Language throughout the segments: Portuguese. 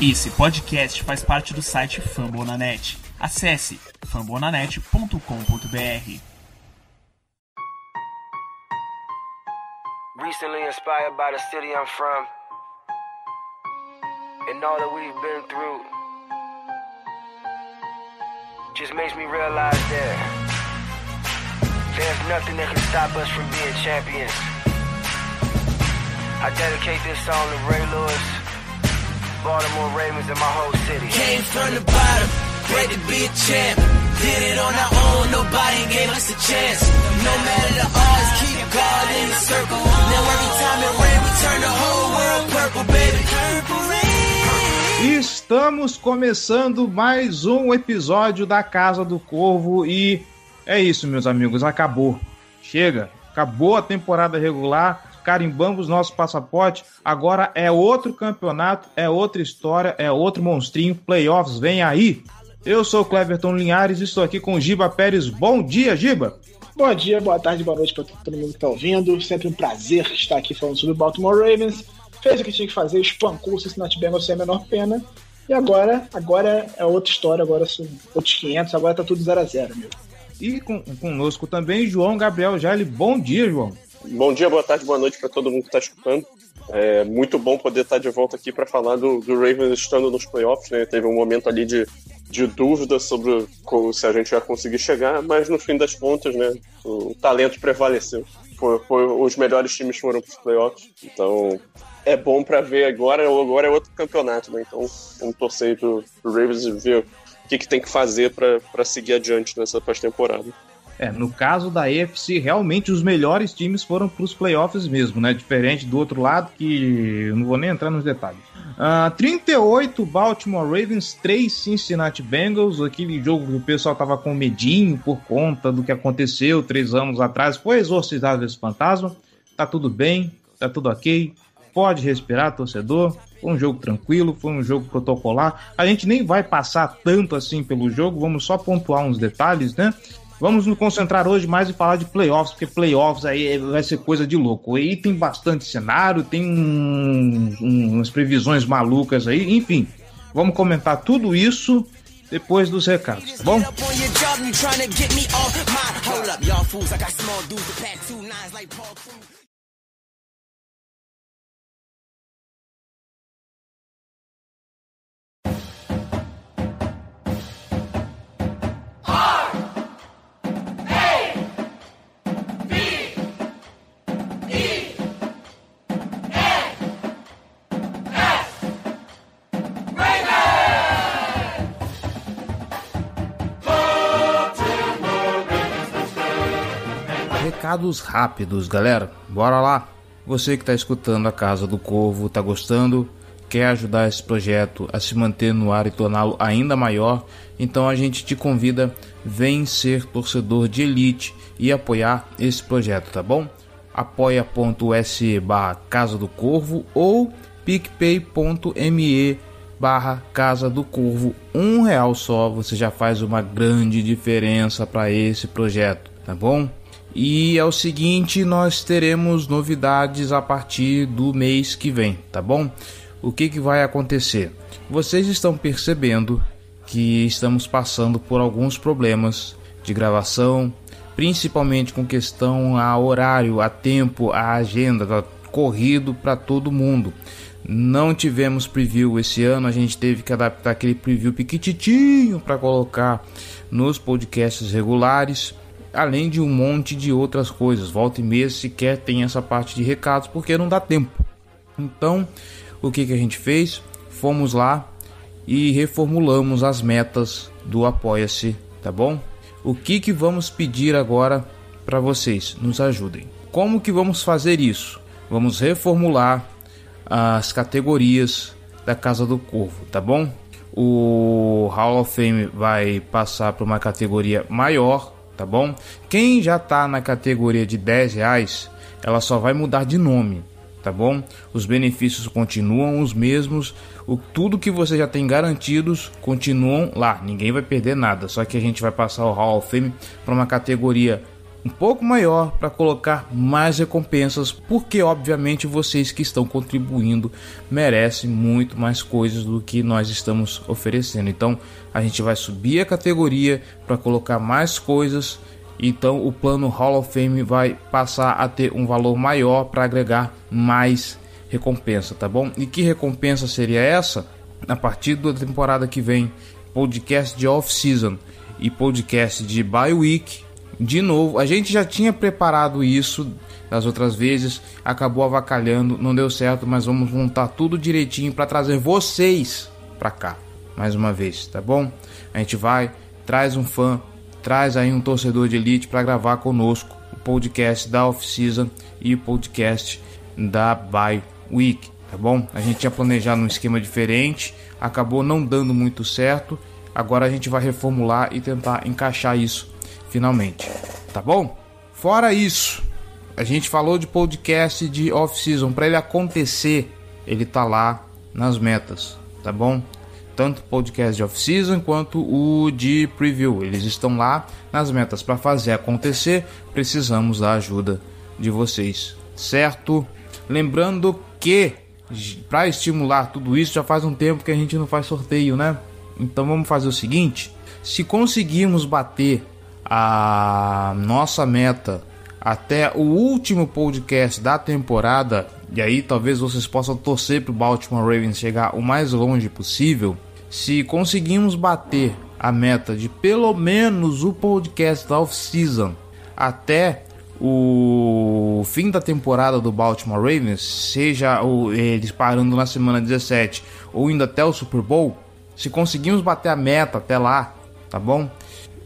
Esse podcast faz parte do site Fambonanet. Acesse fambonanet.com.br. Recently inspired by the city I'm from and all that we've been through just makes me realize that there's nothing that can stop us from being champions. I dedicate this song to Ray Lewis, Baltimore Ravens, and my whole city. Came from the bottom, great to be a champ. Did it on our own, nobody gave us a chance. No matter the odds, keep God in the circle. Now every time it rains, we turn the whole world purple, baby. Purple rain. Estamos começando mais um episódio da Casa do Corvo e é isso, meus amigos, acabou. Chega, acabou a temporada regular, carimbamos nosso passaporte, agora é outro campeonato, é outra história, é outro monstrinho, playoffs vem aí. Eu sou o Cleverton Linhares e estou aqui com o Giba Pérez. Bom dia, Giba! Bom dia, boa tarde, boa noite para todo mundo que está ouvindo. Sempre um prazer estar aqui falando sobre o Baltimore Ravens. Fez o que tinha que fazer, espancou o Cincinnati Bengals sem a menor pena. E agora, agora é outra história, agora são outros 500, agora tá tudo 0 a 0 meu. E com, conosco também João Gabriel Jale. Bom dia, João. Bom dia, boa tarde, boa noite para todo mundo que está escutando. É muito bom poder estar de volta aqui para falar do, do Ravens estando nos playoffs. Né? Teve um momento ali de, de dúvida sobre se a gente ia conseguir chegar, mas no fim das contas, né, o talento prevaleceu. Foi, foi os melhores times foram para os playoffs. Então é bom para ver agora. Agora é outro campeonato, né? Então vamos torcer pro, pro Ravens ver o que, que tem que fazer para seguir adiante nessa pós-temporada. É, no caso da AFC, realmente os melhores times foram para os playoffs mesmo, né? Diferente do outro lado, que não vou nem entrar nos detalhes. Uh, 38 Baltimore Ravens, 3 Cincinnati Bengals. Aquele jogo que o pessoal tava com medinho por conta do que aconteceu três anos atrás. Foi exorcizado esse fantasma. Tá tudo bem, tá tudo ok. Pode respirar, torcedor. Foi um jogo tranquilo, foi um jogo protocolar. A gente nem vai passar tanto assim pelo jogo, vamos só pontuar uns detalhes, né? Vamos nos concentrar hoje mais em falar de playoffs, porque playoffs aí vai ser coisa de louco. Aí tem bastante cenário, tem um, um, umas previsões malucas aí, enfim. Vamos comentar tudo isso depois dos recados, tá bom? Recados rápidos, galera. Bora lá. Você que está escutando a Casa do Corvo, está gostando, quer ajudar esse projeto a se manter no ar e torná-lo ainda maior, então a gente te convida, vem ser torcedor de elite e apoiar esse projeto, tá bom? apoia.se barra Casa do Corvo ou picpay.me barra Casa do Corvo. Um real só, você já faz uma grande diferença para esse projeto, tá bom? E é o seguinte, nós teremos novidades a partir do mês que vem, tá bom? O que, que vai acontecer? Vocês estão percebendo que estamos passando por alguns problemas de gravação, principalmente com questão a horário, a tempo, a agenda, tá corrido para todo mundo. Não tivemos preview esse ano, a gente teve que adaptar aquele preview piquititinho para colocar nos podcasts regulares além de um monte de outras coisas. Volta e meia sequer tem essa parte de recados porque não dá tempo. Então, o que, que a gente fez? Fomos lá e reformulamos as metas do Apoia-se, tá bom? O que, que vamos pedir agora para vocês? Nos ajudem. Como que vamos fazer isso? Vamos reformular as categorias da Casa do Corvo, tá bom? O Hall of Fame vai passar para uma categoria maior, tá bom? Quem já tá na categoria de 10 reais, ela só vai mudar de nome, tá bom? Os benefícios continuam os mesmos, o, tudo que você já tem garantidos continuam lá, ninguém vai perder nada, só que a gente vai passar o Hall of Fame para uma categoria um pouco maior para colocar mais recompensas, porque obviamente vocês que estão contribuindo merecem muito mais coisas do que nós estamos oferecendo. Então a gente vai subir a categoria para colocar mais coisas. Então o plano Hall of Fame vai passar a ter um valor maior para agregar mais recompensa, tá bom? E que recompensa seria essa? A partir da temporada que vem, podcast de off-season e podcast de bye week de novo, a gente já tinha preparado isso das outras vezes, acabou avacalhando, não deu certo, mas vamos montar tudo direitinho para trazer vocês para cá, mais uma vez, tá bom? A gente vai, traz um fã, traz aí um torcedor de elite para gravar conosco o podcast da off-season e o podcast da bye week, tá bom? A gente tinha planejado um esquema diferente, acabou não dando muito certo. Agora a gente vai reformular e tentar encaixar isso finalmente. Tá bom? Fora isso, a gente falou de podcast de off-season. Para ele acontecer, ele tá lá nas metas, tá bom? Tanto o podcast de off-season quanto o de preview. Eles estão lá nas metas. Para fazer acontecer, precisamos da ajuda de vocês, certo? Lembrando que para estimular tudo isso, já faz um tempo que a gente não faz sorteio, né? Então vamos fazer o seguinte: se conseguirmos bater a nossa meta até o último podcast da temporada, e aí talvez vocês possam torcer para o Baltimore Ravens chegar o mais longe possível. Se conseguimos bater a meta de pelo menos o podcast da off-season até o fim da temporada do Baltimore Ravens, seja eles parando na semana 17 ou indo até o Super Bowl, se conseguimos bater a meta até lá, tá bom?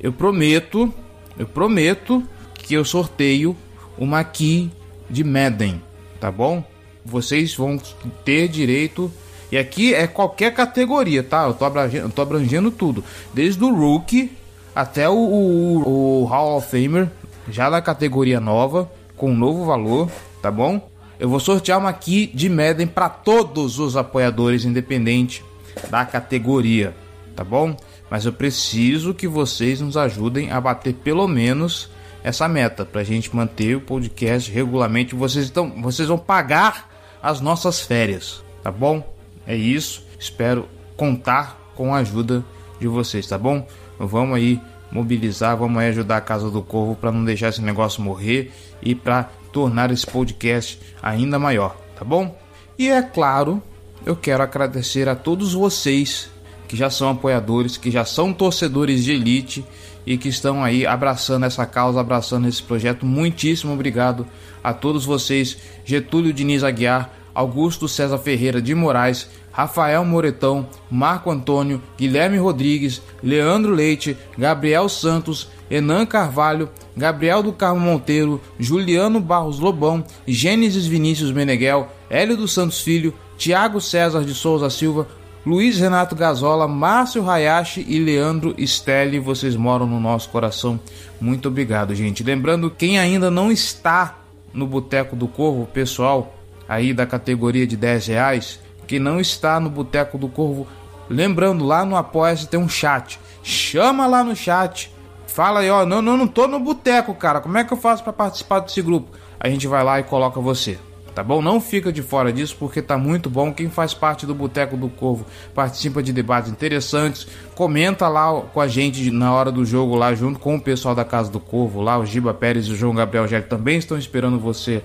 Eu prometo, eu prometo que eu sorteio uma key de Madden, tá bom? Vocês vão ter direito. E aqui é qualquer categoria, tá? Eu tô abrangendo, eu tô abrangendo tudo. Desde o Rookie até o, o, o Hall of Famer, já na categoria nova, com um novo valor, tá bom? Eu vou sortear uma key de Madden para todos os apoiadores, independente da categoria, tá bom? Mas eu preciso que vocês nos ajudem a bater pelo menos essa meta para a gente manter o podcast regularmente. Vocês estão, vocês vão pagar as nossas férias, tá bom? É isso. Espero contar com a ajuda de vocês, tá bom? Vamos aí mobilizar, vamos aí ajudar a Casa do Corvo para não deixar esse negócio morrer e para tornar esse podcast ainda maior, tá bom? E é claro, eu quero agradecer a todos vocês que já são apoiadores, que já são torcedores de elite e que estão aí abraçando essa causa, abraçando esse projeto. Muitíssimo obrigado a todos vocês, Getúlio Diniz Aguiar, Augusto César Ferreira de Moraes, Rafael Moretão, Marco Antônio, Guilherme Rodrigues, Leandro Leite, Gabriel Santos, Enan Carvalho, Gabriel do Carmo Monteiro, Juliano Barros Lobão, Gênesis Vinícius Meneghel, Hélio dos Santos Filho, Tiago César de Souza Silva, Luiz Renato Gazola, Márcio Hayashi e Leandro Stelli, vocês moram no nosso coração. Muito obrigado, gente. Lembrando, quem ainda não está no Boteco do Corvo, pessoal aí da categoria de 10 reais, que não está no Boteco do Corvo, lembrando, lá no Apoia-se tem um chat. Chama lá no chat. Fala aí, ó, não, não, não tô no boteco, cara. Como é que eu faço para participar desse grupo? A gente vai lá e coloca você tá bom? Não fica de fora disso porque tá muito bom. Quem faz parte do Boteco do Corvo participa de debates interessantes, comenta lá com a gente na hora do jogo lá junto com o pessoal da Casa do Corvo lá, o Giba Pérez e o João Gabriel Gelli também estão esperando você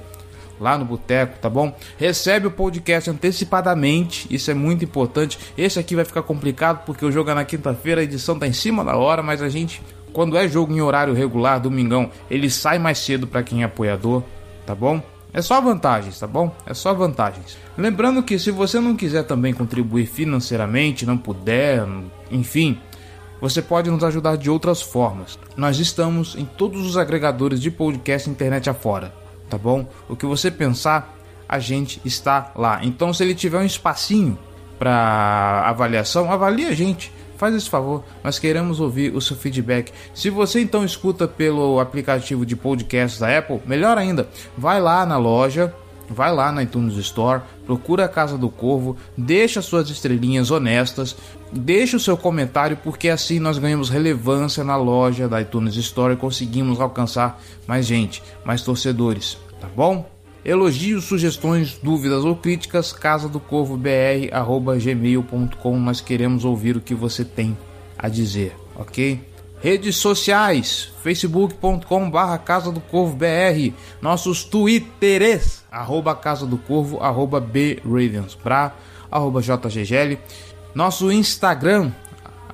lá no Boteco, tá bom? Recebe o podcast antecipadamente, isso é muito importante. Esse aqui vai ficar complicado porque o jogo é na quinta-feira, a edição tá em cima da hora, mas a gente quando é jogo em horário regular, domingão, ele sai mais cedo para quem é apoiador, tá bom? É só vantagens, tá bom? É só vantagens. Lembrando que se você não quiser também contribuir financeiramente, não puder, enfim, você pode nos ajudar de outras formas. Nós estamos em todos os agregadores de podcast internet afora, tá bom? O que você pensar, a gente está lá. Então, se ele tiver um espacinho para avaliação, avalie a gente. Faz esse favor, nós queremos ouvir o seu feedback. Se você então escuta pelo aplicativo de podcast da Apple, melhor ainda, vai lá na loja, vai lá na iTunes Store, procura a Casa do Corvo, deixa suas estrelinhas honestas, deixa o seu comentário porque assim nós ganhamos relevância na loja da iTunes Store e conseguimos alcançar mais gente, mais torcedores, tá bom? Elogios, sugestões, dúvidas ou críticas, casa do corvo br@gmail.com. Nós queremos ouvir o que você tem a dizer, ok? Redes sociais, facebook.com barra Casa do Corvo BR, nossos twitteres, arroba Casa do Corvo, arroba arroba JGGL, nosso Instagram,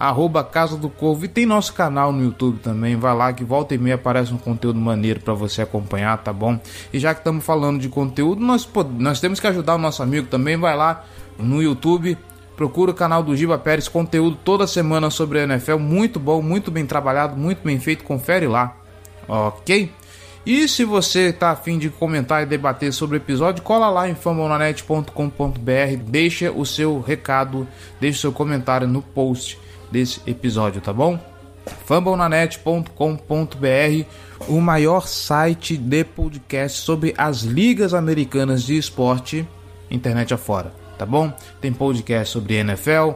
arroba Casa do Corvo, e tem nosso canal no YouTube também, vai lá que volta e meia aparece um conteúdo maneiro para você acompanhar, tá bom? E já que estamos falando de conteúdo, nós, nós temos que ajudar o nosso amigo também, vai lá no YouTube, Procura o canal do Giba Pérez, conteúdo toda semana sobre a NFL, muito bom, muito bem trabalhado, muito bem feito, confere lá, ok? E se você está afim de comentar e debater sobre o episódio, cola lá em fambonanet.com.br, deixa o seu recado, deixa o seu comentário no post desse episódio, tá bom? fambonanet.com.br, o maior site de podcast sobre as ligas americanas de esporte, internet afora tá bom? Tem podcast sobre NFL,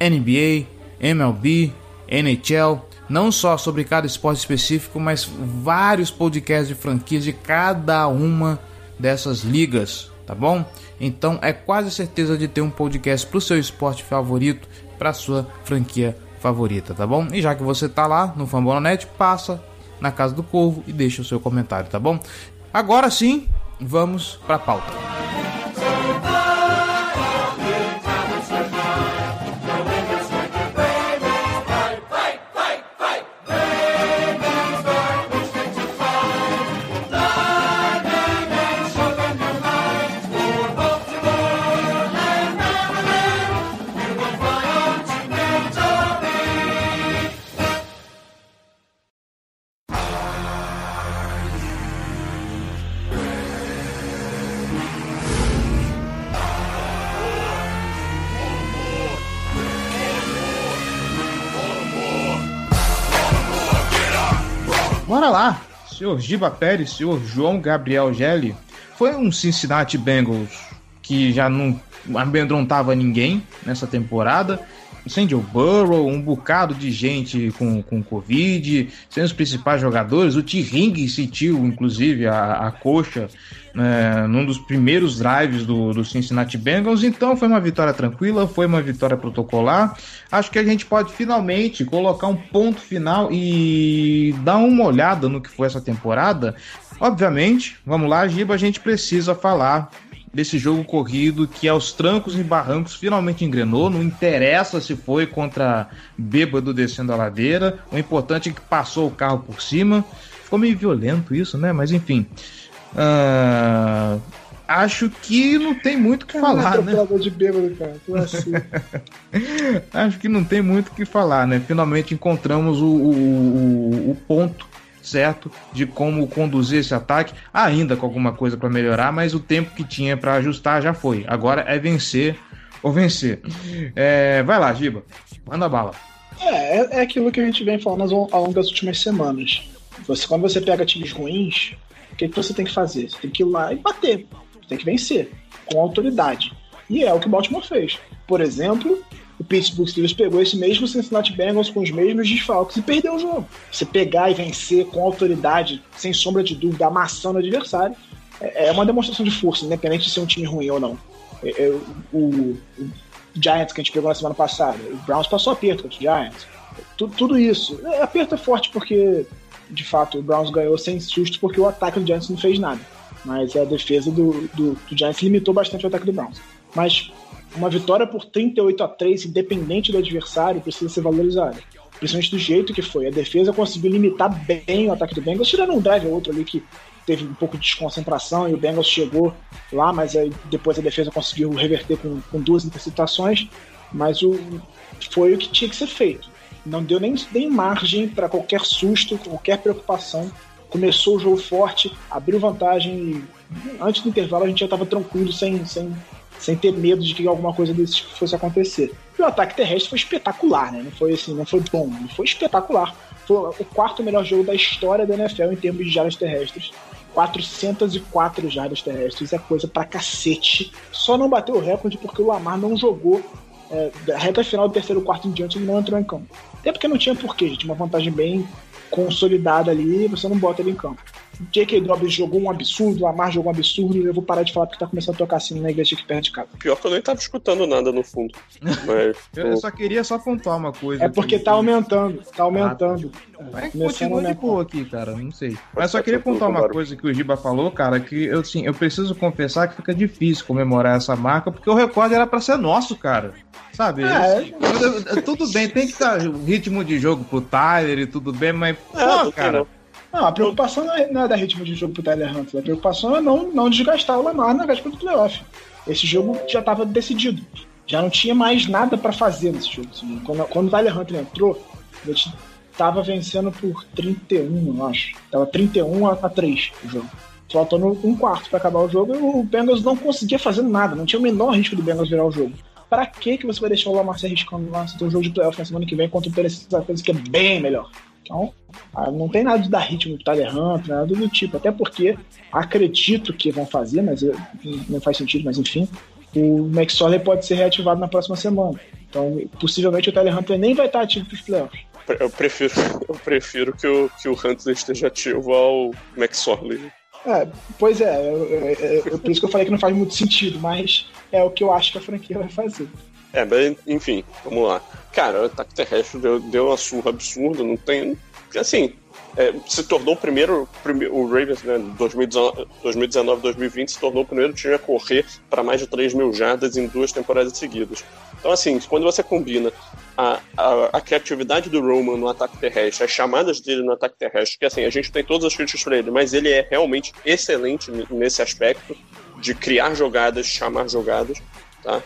NBA, MLB, NHL, não só sobre cada esporte específico, mas vários podcasts de franquias de cada uma dessas ligas, tá bom? Então é quase certeza de ter um podcast para o seu esporte favorito, para sua franquia favorita, tá bom? E já que você tá lá no Fambonanet, passa na Casa do Corvo e deixa o seu comentário, tá bom? Agora sim, vamos para a pauta. Senhor Giba Pérez, senhor João Gabriel Gelli. Foi um Cincinnati Bengals que já não amedrontava ninguém nessa temporada. Sem Joe Burrow, um bocado de gente com, com Covid, sem os principais jogadores. O T. Ring sentiu, inclusive, a, a coxa né, num dos primeiros drives do, do Cincinnati Bengals. Então foi uma vitória tranquila, foi uma vitória protocolar. Acho que a gente pode finalmente colocar um ponto final e dar uma olhada no que foi essa temporada. Obviamente, vamos lá, Giba, a gente precisa falar desse jogo corrido que aos trancos e barrancos finalmente engrenou. Não interessa se foi contra bêbado descendo a ladeira. O importante é que passou o carro por cima. Ficou meio violento isso, né? Mas enfim. Uh, acho que não tem muito o que falar, né? de bêbado, cara. Assim. acho que não tem muito o que falar, né? Finalmente encontramos o, o, o, o ponto certo de como conduzir esse ataque, ainda com alguma coisa para melhorar, mas o tempo que tinha para ajustar já foi. Agora é vencer ou vencer. É, vai lá, Giba, manda bala. É, é, é aquilo que a gente vem falando ao longo das últimas semanas. Você, quando você pega times ruins, o que, que você tem que fazer? Você tem que ir lá e bater. Você tem que vencer com autoridade. E é o que o Baltimore fez. Por exemplo, o Pittsburgh Steelers pegou esse mesmo Cincinnati Bengals com os mesmos desfalques e perdeu o jogo. Você pegar e vencer com autoridade, sem sombra de dúvida, amassando o adversário, é, é uma demonstração de força, independente de ser um time ruim ou não. É, é, o, o, Giants que a gente pegou na semana passada, o Browns passou aperto contra o Giants. Tudo, tudo isso. Aperto é forte porque de fato, o Browns ganhou sem susto porque o ataque do Giants não fez nada. Mas a defesa do, do, do Giants limitou bastante o ataque do Browns. Mas uma vitória por 38 a 3, independente do adversário, precisa ser valorizada. Principalmente do jeito que foi. A defesa conseguiu limitar bem o ataque do Bengals, tirando um drive ou outro ali que teve um pouco de desconcentração e o Bengals chegou lá, mas aí depois a defesa conseguiu reverter com, com duas interceptações. Mas o, foi o que tinha que ser feito não deu nem, nem margem para qualquer susto, qualquer preocupação. Começou o jogo forte, abriu vantagem e antes do intervalo a gente já estava tranquilo, sem, sem, sem ter medo de que alguma coisa desse tipo fosse acontecer. E o ataque terrestre foi espetacular, né? Não foi assim, não foi bom, foi espetacular. Foi o quarto melhor jogo da história da NFL em termos de jardas terrestres. 404 jardas terrestres é coisa pra cacete. Só não bateu o recorde porque o Lamar não jogou é, da reta final do terceiro quarto em diante, ele não entrou em campo. Até porque não tinha porquê, gente. Uma vantagem bem consolidada ali, você não bota ele em campo. J.K. Dobbins jogou um absurdo, o Lamar jogou um absurdo, e eu vou parar de falar porque tá começando a tocar assim na igreja aqui perto de casa. Pior que eu nem tava escutando nada no fundo. Mas, Eu, eu só queria só pontuar uma coisa. É porque aqui. tá aumentando, tá aumentando. É que Começando continua de boa aqui, cara, não sei. Mas só queria pontuar uma coisa que o Giba falou, cara, que eu, assim, eu preciso confessar que fica difícil comemorar essa marca, porque o recorde era pra ser nosso, cara. Sabe? É. Assim, tudo bem, tem que estar ritmo de jogo pro Tyler e tudo bem, mas, É, não tem cara, não. Não, a preocupação não é, não é dar ritmo de jogo pro Tyler Hunter, a preocupação é não, não desgastar o Lamar na véspera do playoff. Esse jogo já estava decidido. Já não tinha mais nada para fazer nesse jogo. assim. Quando, quando o Tyler Hunter entrou, a gente tava vencendo por 31, eu acho. Tava 31 a, a 3 o jogo. Faltando um quarto para acabar o jogo, e o Bengals não conseguia fazer nada. Não tinha o menor risco do Bengals virar o jogo. Pra que que você vai deixar o Lamar se arriscando lá? Você tem um jogo de playoff na semana que vem contra o Titans, que é bem melhor. Então, ah, não tem nada de dar ritmo Tyler Hunter, nada do tipo. Até porque acredito que vão fazer, mas não faz sentido, mas enfim. O McSorley pode ser reativado na próxima semana. Então, possivelmente o Tyler Hunter nem vai estar ativo pros playoffs. Eu prefiro, eu prefiro que, o, que o Hunter esteja ativo ao McSorley. É, pois é, eu- eu- eu- por isso que eu falei que não faz muito sentido, mas é o que eu acho que a franquia vai fazer. É, mas enfim, vamos lá. Cara, o ataque terrestre deu, deu uma surra absurda, não tem. Assim, é, se tornou o primeiro. prime- O Ravens, né, 2019, 2020, se tornou o primeiro time a correr para mais de 3 mil jardas em duas temporadas seguidas. Então, assim, quando você combina a, a, a criatividade do Roman no ataque terrestre, as chamadas dele no ataque terrestre, que assim, a gente tem todas as críticas para ele, mas ele é realmente excelente nesse aspecto de criar jogadas, chamar jogadas, tá?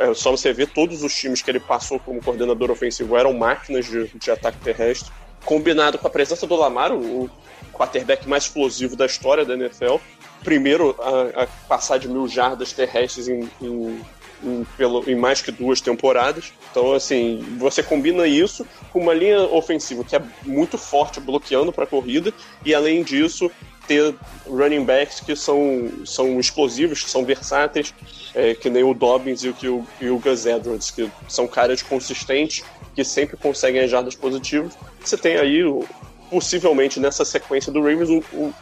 É só você ver todos os times que ele passou como coordenador ofensivo eram máquinas de, de ataque terrestre. Combinado com a presença do Lamar, o, o quarterback mais explosivo da história da NFL. Primeiro a, a passar de mil jardas terrestres em, em, em, pelo, em mais que duas temporadas. Então, assim, você combina isso com uma linha ofensiva que é muito forte bloqueando para a corrida, e além disso, ter running backs que são, são explosivos, que são versáteis, é, que nem o Dobbins e o, que o, e o Gus Edwards, que são caras consistentes, que sempre conseguem as jardas positivas. Você tem aí, o- possivelmente, nessa sequência do Ravens, um, um-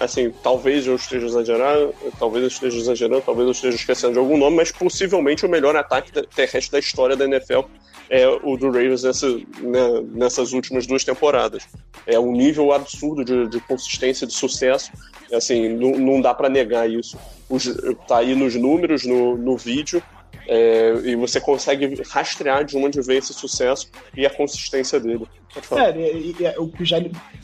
assim, talvez eu esteja exagerando, talvez eu esteja exagerando, talvez eu esteja esquecendo de algum nome, mas possivelmente o melhor ataque terrestre da história da NFL é o do Ravens nessa, né, nessas últimas duas temporadas. É um nível absurdo de, de consistência, de sucesso. Assim, não, não dá para negar isso. Os, tá aí nos números, no, no vídeo, é, e você consegue rastrear de onde veio esse sucesso e a consistência dele. É, e, e- e- o que já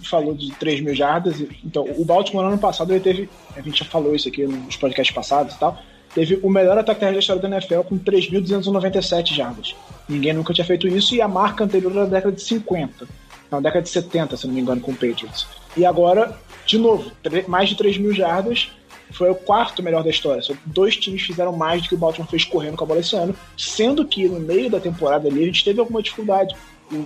falou de 3 mil jardas. Então, o Baltimore ano passado ele teve. A gente já falou isso aqui nos podcasts passados e tal. Teve o melhor ataque terrestre da história da NFL com 3.297 jardas. Ninguém nunca tinha feito isso e a marca anterior era da década de 50. Não, década de 70, se não me engano, com o Patriots. E agora, de novo, mais de 3 mil jardas. Foi o quarto melhor da história. Só dois times fizeram mais do que o Baltimore fez correndo com a bola esse ano. Sendo que no meio da temporada ali a gente teve alguma dificuldade.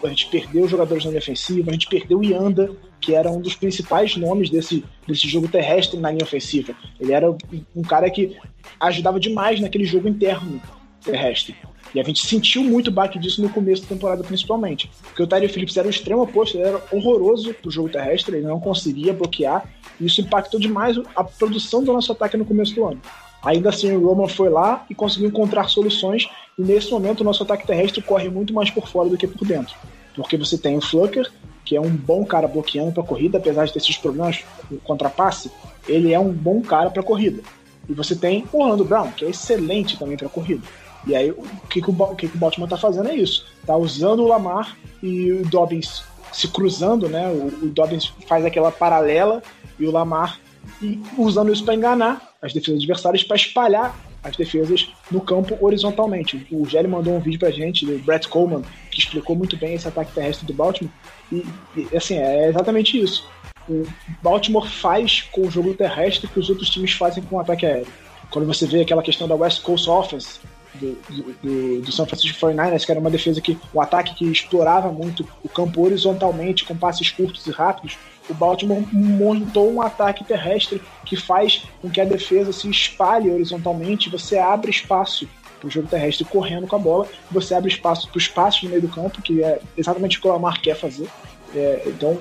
A gente perdeu jogadores na linha ofensiva, a gente perdeu o Yanda, que era um dos principais nomes desse, desse jogo terrestre na linha ofensiva. Ele era um- um cara que ajudava demais naquele jogo interno terrestre. E a gente sentiu muito o baque disso no começo da temporada, principalmente. Porque o Tyre Phillips era o extremo oposto, ele era horroroso pro jogo terrestre, ele não conseguia bloquear. E isso impactou demais a produção do nosso ataque no começo do ano. Ainda assim, o Roman foi lá e conseguiu encontrar soluções. E nesse momento, o nosso ataque terrestre corre muito mais por fora do que por dentro. Porque você tem o Flucker, que é um bom cara bloqueando para corrida, apesar de ter esses problemas com contrapasse, ele é um bom cara para corrida. E você tem o Orlando Brown, que é excelente também para corrida. E aí, o que, que, o, o que, que o Baltimore tá fazendo é isso. Tá usando o Lamar e o Dobbins se cruzando, né? O, o Dobbins faz aquela paralela e o Lamar e usando isso para enganar as defesas adversárias, para espalhar as defesas no campo horizontalmente. O Gelli mandou um vídeo pra gente, do Brett Coleman, que explicou muito bem esse ataque terrestre do Baltimore. E, e, assim, é exatamente isso. O Baltimore faz com o jogo terrestre que os outros times fazem com o ataque aéreo. Quando você vê aquela questão da West Coast Offense, do, do, do, do San Francisco 49ers, que era uma defesa que, um ataque que explorava muito o campo horizontalmente, com passes curtos e rápidos, o Baltimore montou um ataque terrestre que faz com que a defesa se espalhe horizontalmente, você abre espaço para o jogo terrestre correndo com a bola, você abre espaço para os passos no meio do campo, que é exatamente o que o Lamar quer fazer. É, então,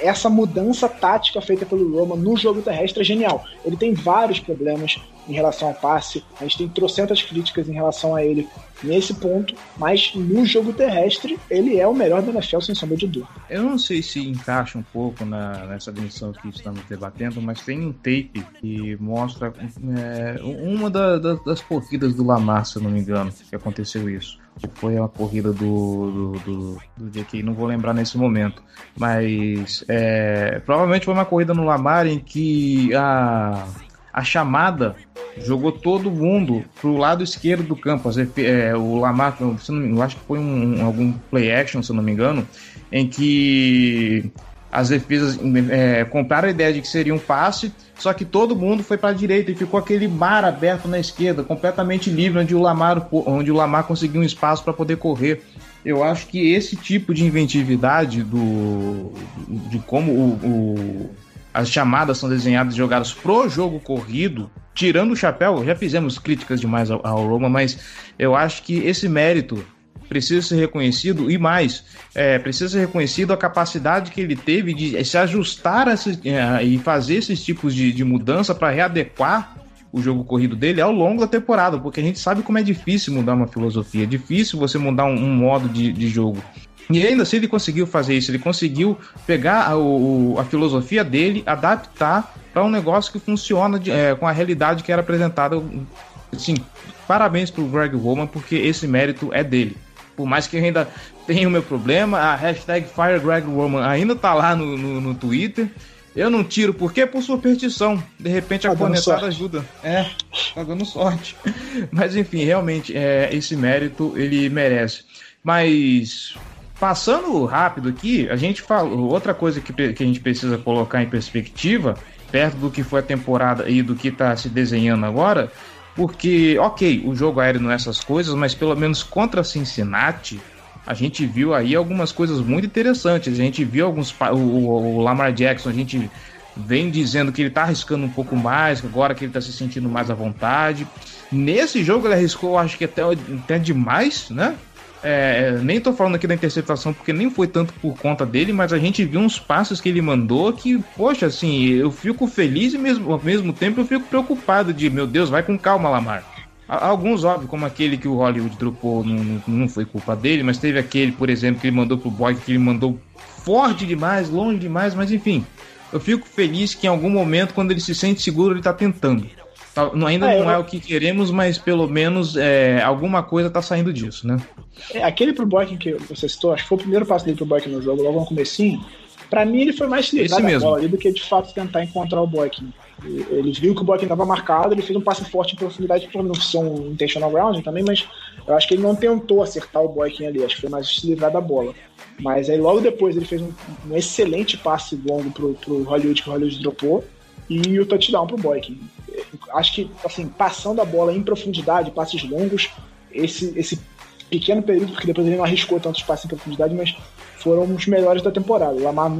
essa mudança tática feita pelo Roman no jogo terrestre é genial. Ele tem vários problemas em relação ao passe, a gente tem trocentas críticas em relação a ele nesse ponto, mas no jogo terrestre ele é o melhor da NFL sem sombra de dúvida. Eu não sei se encaixa um pouco na, nessa dimensão que estamos debatendo, mas tem um tape que mostra é, uma da, da, das corridas do Lamar, se eu não me engano, que aconteceu isso. Foi a corrida do, do, do, do JK, não vou lembrar nesse momento, mas é, provavelmente foi uma corrida no Lamar em que a, a chamada jogou todo mundo pro lado esquerdo do campo. É, o Lamar, eu acho que foi um, algum play action, se eu não me engano, em que as defesas é, compraram a ideia de que seria um passe, só que todo mundo foi para a direita e ficou aquele mar aberto na esquerda, completamente livre, onde o Lamar, onde o Lamar conseguiu um espaço para poder correr. Eu acho que esse tipo de inventividade do, de como o, as chamadas são desenhadas e jogadas pro jogo corrido, tirando o chapéu, já fizemos críticas demais ao, ao Roma, mas eu acho que esse mérito precisa ser reconhecido e mais, é, precisa ser reconhecido a capacidade que ele teve de se ajustar esse, é, e fazer esses tipos de, de mudança para readequar o jogo corrido dele ao longo da temporada, porque a gente sabe como é difícil mudar uma filosofia, é difícil você mudar um, um modo de, de jogo. E ainda assim ele conseguiu fazer isso, ele conseguiu pegar a, o, a filosofia dele, adaptar para um negócio que funciona de, é, com a realidade que era apresentada. Sim, parabéns para o Greg Roman, porque esse mérito é dele. Por mais que eu ainda tenha o meu problema, a hashtag FireGregRoman ainda tá lá no, no, no, Twitter. Eu não tiro, por quê? Por superstição. De repente a tá cornetada ajuda. É, tá dando sorte. Mas enfim, realmente, é, esse mérito ele merece. Mas passando rápido aqui, a gente falou outra coisa que, que a gente precisa colocar em perspectiva, perto do que foi a temporada e do que está se desenhando agora, porque, ok, o jogo aéreo não é essas coisas, mas pelo menos contra Cincinnati, a gente viu aí algumas coisas muito interessantes. A gente viu alguns. O, o, Lamar Jackson, a gente vem dizendo que ele tá arriscando um pouco mais, agora que ele tá se sentindo mais à vontade. Nesse jogo ele arriscou, acho que até, até demais, né? É, nem tô falando aqui da interceptação porque nem foi tanto por conta dele, mas a gente viu uns passos que ele mandou que, poxa, assim, eu fico feliz e mesmo, ao mesmo tempo eu fico preocupado de, meu Deus, vai com calma, Lamar. Alguns, óbvio, como aquele que o Hollywood dropou, não, não foi culpa dele, mas teve aquele, por exemplo, que ele mandou pro Boy, que ele mandou forte demais, longe demais, mas enfim. Eu fico feliz que em algum momento, quando ele se sente seguro, ele tá tentando. Tá, ainda é, não é o que queremos, mas pelo menos é, alguma coisa tá saindo disso, né? É, aquele pro Boykin que você citou, acho que foi o primeiro passo dele pro Boykin no jogo, logo no comecinho. Pra mim, ele foi mais se livrar da bola ali do que de fato tentar encontrar o Boykin. Ele viu que o Boykin estava marcado, ele fez um passe forte em profundidade, por não ser um intentional ground também, mas eu acho que ele não tentou acertar o Boykin ali, acho que foi mais se livrar da bola. Mas aí logo depois ele fez um, um excelente passe longo pro, pro Hollywood que o Hollywood dropou e o touchdown pro Boykin acho que, assim, passando a bola em profundidade, passes longos, esse, esse pequeno período, porque depois ele não arriscou tantos passes em profundidade, mas foram os melhores da temporada. O Lamar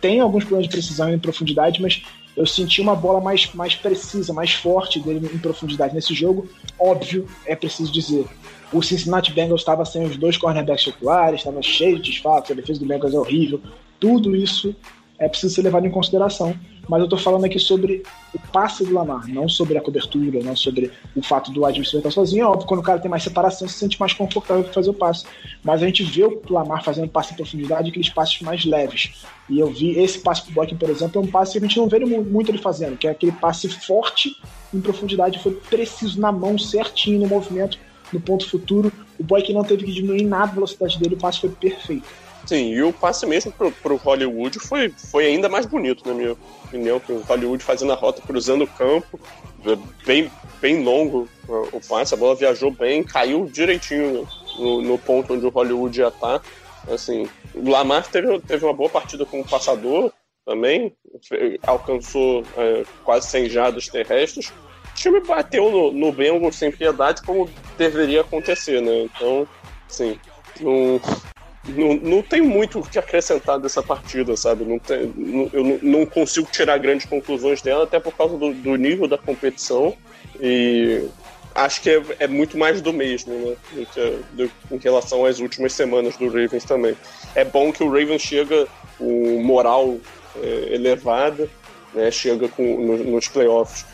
tem alguns problemas de precisão em profundidade, mas eu senti uma bola mais, mais precisa, mais forte dele em profundidade nesse jogo. Óbvio, é preciso dizer. O Cincinnati Bengals estava sem os dois cornerbacks titulares, estava cheio de desfalques, a defesa do Bengals é horrível. Tudo isso é preciso ser levado em consideração. Mas eu estou falando aqui sobre o passe do Lamar, não sobre a cobertura, não sobre o fato do Adams estar sozinho. É óbvio, quando o cara tem mais separação, se sente mais confortável para fazer o passe. Mas a gente vê o Lamar fazendo passe em profundidade, aqueles passes mais leves. E eu vi esse passe pro Boykin, por exemplo, é um passe que a gente não vê muito ele fazendo, que é aquele passe forte em profundidade, foi preciso na mão, certinho no movimento, no ponto futuro. O Boykin não teve que diminuir nada a velocidade dele, o passe foi perfeito. Sim, e o passe mesmo pro, pro Hollywood foi, foi ainda mais bonito, na minha opinião, que o Hollywood fazendo a rota, cruzando o campo, bem, bem longo o passe, a bola viajou bem, caiu direitinho no, no ponto onde o Hollywood já tá. Assim, o Lamar teve, teve uma boa partida como passador também, alcançou é, quase 100 jardas terrestres. O time bateu no, no Bengals sem piedade, como deveria acontecer, né? Então, assim, não, não, não tem muito o que acrescentar dessa partida, sabe? Não tem, não, eu não, consigo tirar grandes conclusões dela, até por causa do, do nível da competição. E acho que é, é muito mais do mesmo, né? Do que, do, em relação às últimas semanas do Ravens também. É bom que o Ravens chega com moral é, elevada, né? Chega com, no, nos playoffs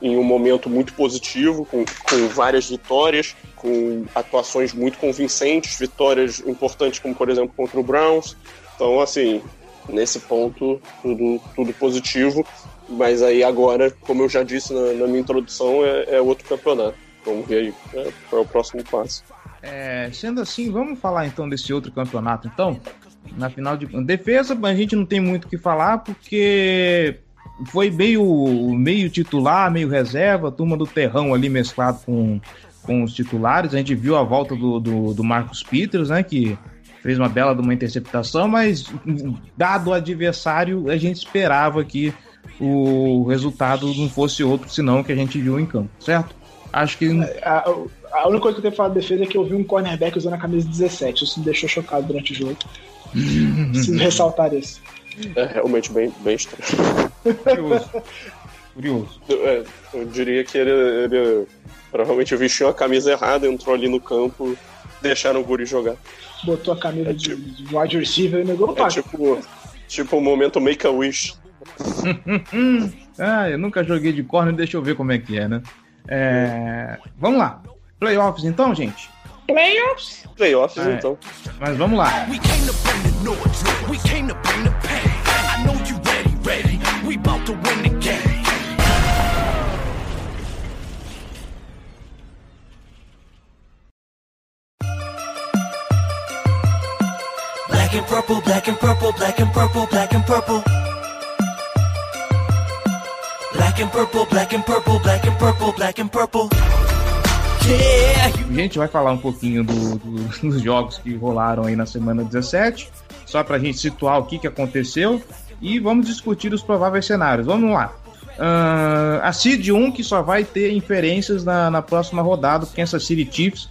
em um momento muito positivo, com, com várias vitórias, com atuações muito convincentes, vitórias importantes, como por exemplo contra o Browns. Então, assim, nesse ponto, tudo, tudo positivo. Mas aí agora, como eu já disse na, na minha introdução, é, é, outro campeonato. Vamos ver aí é, qual é o próximo passo. É, sendo assim, vamos falar então desse outro campeonato, então. Na final de defesa, a gente não tem muito o que falar, porque foi meio, meio titular, meio reserva, turma do terrão ali mesclado com, com os titulares. A gente viu a volta do, do, do Marcos Peters, né? Que fez uma bela de uma interceptação, mas dado o adversário, a gente esperava que o resultado não fosse outro senão que a gente viu em campo, certo? Acho que. A, a única coisa que eu tenho que falar de defesa é que eu vi um cornerback usando a camisa 17. Isso me deixou chocado durante o jogo. Preciso ressaltar isso. É realmente bem, bem estranho. Curioso. Curioso. Eu, é, eu diria que ele, ele provavelmente vestiu a camisa errada, entrou ali no campo, deixaram o Guri jogar. Botou a camisa é, de, tipo, de wide receiver e negou é tipo, tipo o momento Make a Wish. ah, eu nunca joguei de corner, deixa eu ver como é que é, né? É... Vamos lá. Playoffs então, gente? Playoffs? Playoffs é. então. Mas vamos lá. Black and purple, black and purple, black and purple, black and purple. Black and purple, black and purple, black and purple, black and purple. A gente vai falar um pouquinho do, do, dos jogos que rolaram aí na semana 17, só para a gente situar o que, que aconteceu e vamos discutir os prováveis cenários. Vamos lá. Uh, a Seed 1 que só vai ter inferências na, na próxima rodada, porque Kansas City Chiefs.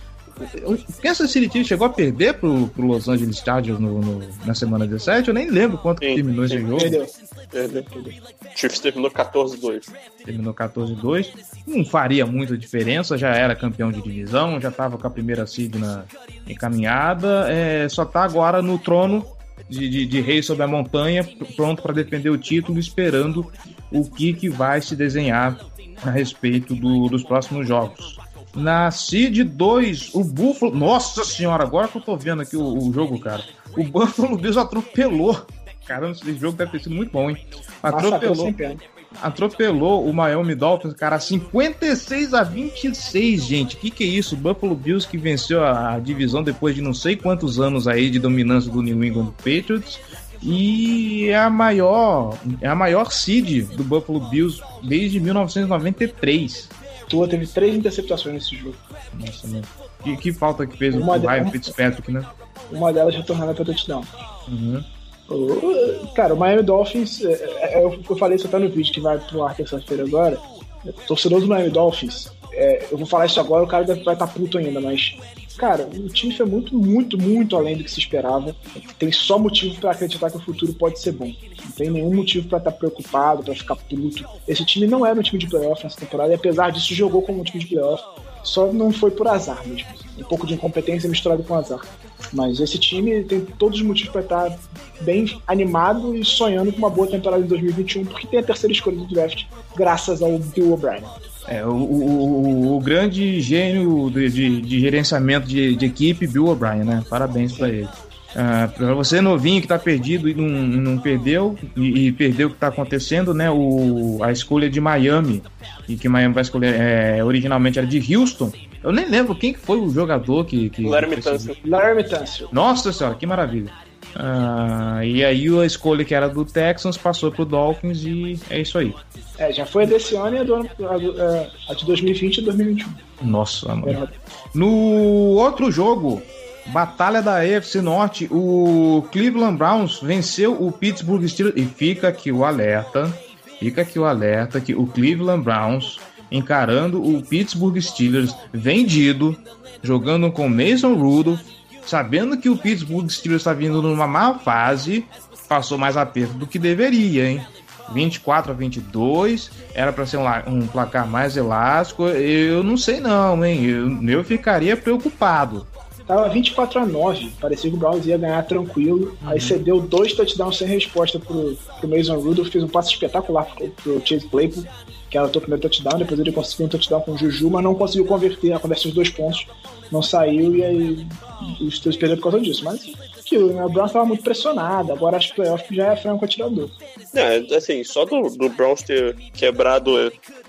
O Kansas City Chiefs chegou a perder pro, pro Los Angeles Chargers no, no, na semana 17? Eu nem lembro quanto sim, terminou sim, esse jogo. Perdeu. Perdeu, perdeu. Chiefs terminou 14-2. Terminou 14-2. Não faria muita diferença, já era campeão de divisão, já estava com a primeira seed na encaminhada. É, só está agora no trono de, de, de rei sobre a montanha, pronto para defender o título, esperando o que, que vai se desenhar a respeito do, dos próximos jogos. Na Seed 2, o Buffalo. Nossa senhora, agora que eu tô vendo aqui o, o jogo, cara. O Buffalo Bills atropelou. Caramba, esse jogo deve ter sido muito bom, hein? Atropelou. Nossa, atropelou o Miami Dolphins, cara, 56 a 26, gente. Que que é isso? O Buffalo Bills que venceu a, a, divisão depois de não sei quantos anos aí de dominância do New England Patriots e é a maior, é a maior seed do Buffalo Bills desde 1993. Tua teve três interceptações nesse jogo. Nossa, mano. Que, que falta que fez uma o Ryan Fitzpatrick, né? Uma delas retornada para touchdown. Uhum. Cara, o Miami Dolphins, é, é, é eu falei isso até no vídeo que vai pro ar terça-feira agora. Torcedor do Miami Dolphins, é, eu vou falar isso agora, o cara deve, vai estar tá puto ainda, mas. Cara, o time foi muito, muito, muito além do que se esperava. Tem só motivo para acreditar que o futuro pode ser bom. Não tem nenhum motivo para estar tá preocupado, para ficar puto. Esse time não era um time de playoff nessa temporada, e apesar disso, jogou como um time de playoff. Só não foi por azar mesmo. Um pouco de incompetência misturado com azar. Mas esse time tem todos os motivos para estar bem animado e sonhando com uma boa temporada em 2021, porque tem a terceira escolha do draft, graças ao Bill O'Brien. É, o, o, o, grande gênio de, de, de gerenciamento de, de, equipe, Bill O'Brien, né? Parabéns para ele. Uh, para você novinho que tá perdido e não, não perdeu e, e perdeu o que tá acontecendo, né? O, a escolha de Miami e que Miami vai escolher é, originalmente era de Houston. Eu nem lembro quem que foi o jogador que. que Larry. Nossa senhora, que maravilha. Uh, e aí a escolha que era do Texans passou pro Dolphins e é isso aí. É, já foi desse ano e a, do, a, a de 2020 e 2021. Nossa, mano. No outro jogo, Batalha da AFC Norte, o Cleveland Browns venceu o Pittsburgh Steelers. E fica aqui o alerta, fica aqui o alerta que o Cleveland Browns encarando o Pittsburgh Steelers vendido, jogando com Mason Rudolph, sabendo que o Pittsburgh Steelers está vindo numa má fase, passou mais aperto do que deveria, hein? 24 a 22, era para ser um, um, placar mais elástico. Eu não sei não, hein? Eu, eu ficaria preocupado. Tava 24 a 9, parecia que o Browns ia ganhar tranquilo. Uhum. Aí cedeu dois touchdowns sem resposta pro, pro Mason Rudolph, fez um passe espetacular pro, pro Chase Claypool, que era o seu primeiro touchdown. Depois ele conseguiu um touchdown com o Juju, mas não conseguiu converter a conversão dos dois pontos. Não saiu e aí os Steelers perderam por causa disso. Mas aquilo, né? O Browns estava muito pressionado, agora acho que playoff já é franco atirador. É, assim, só do, do Browns ter quebrado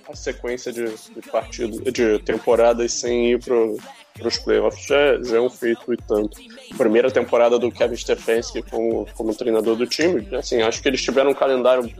a sequência de, de partido, de temporadas sem ir pro, pros playoffs já, já é um feito e tanto. Primeira temporada do Kevin Stefanski como, como treinador do time, assim, acho que eles tiveram um calendário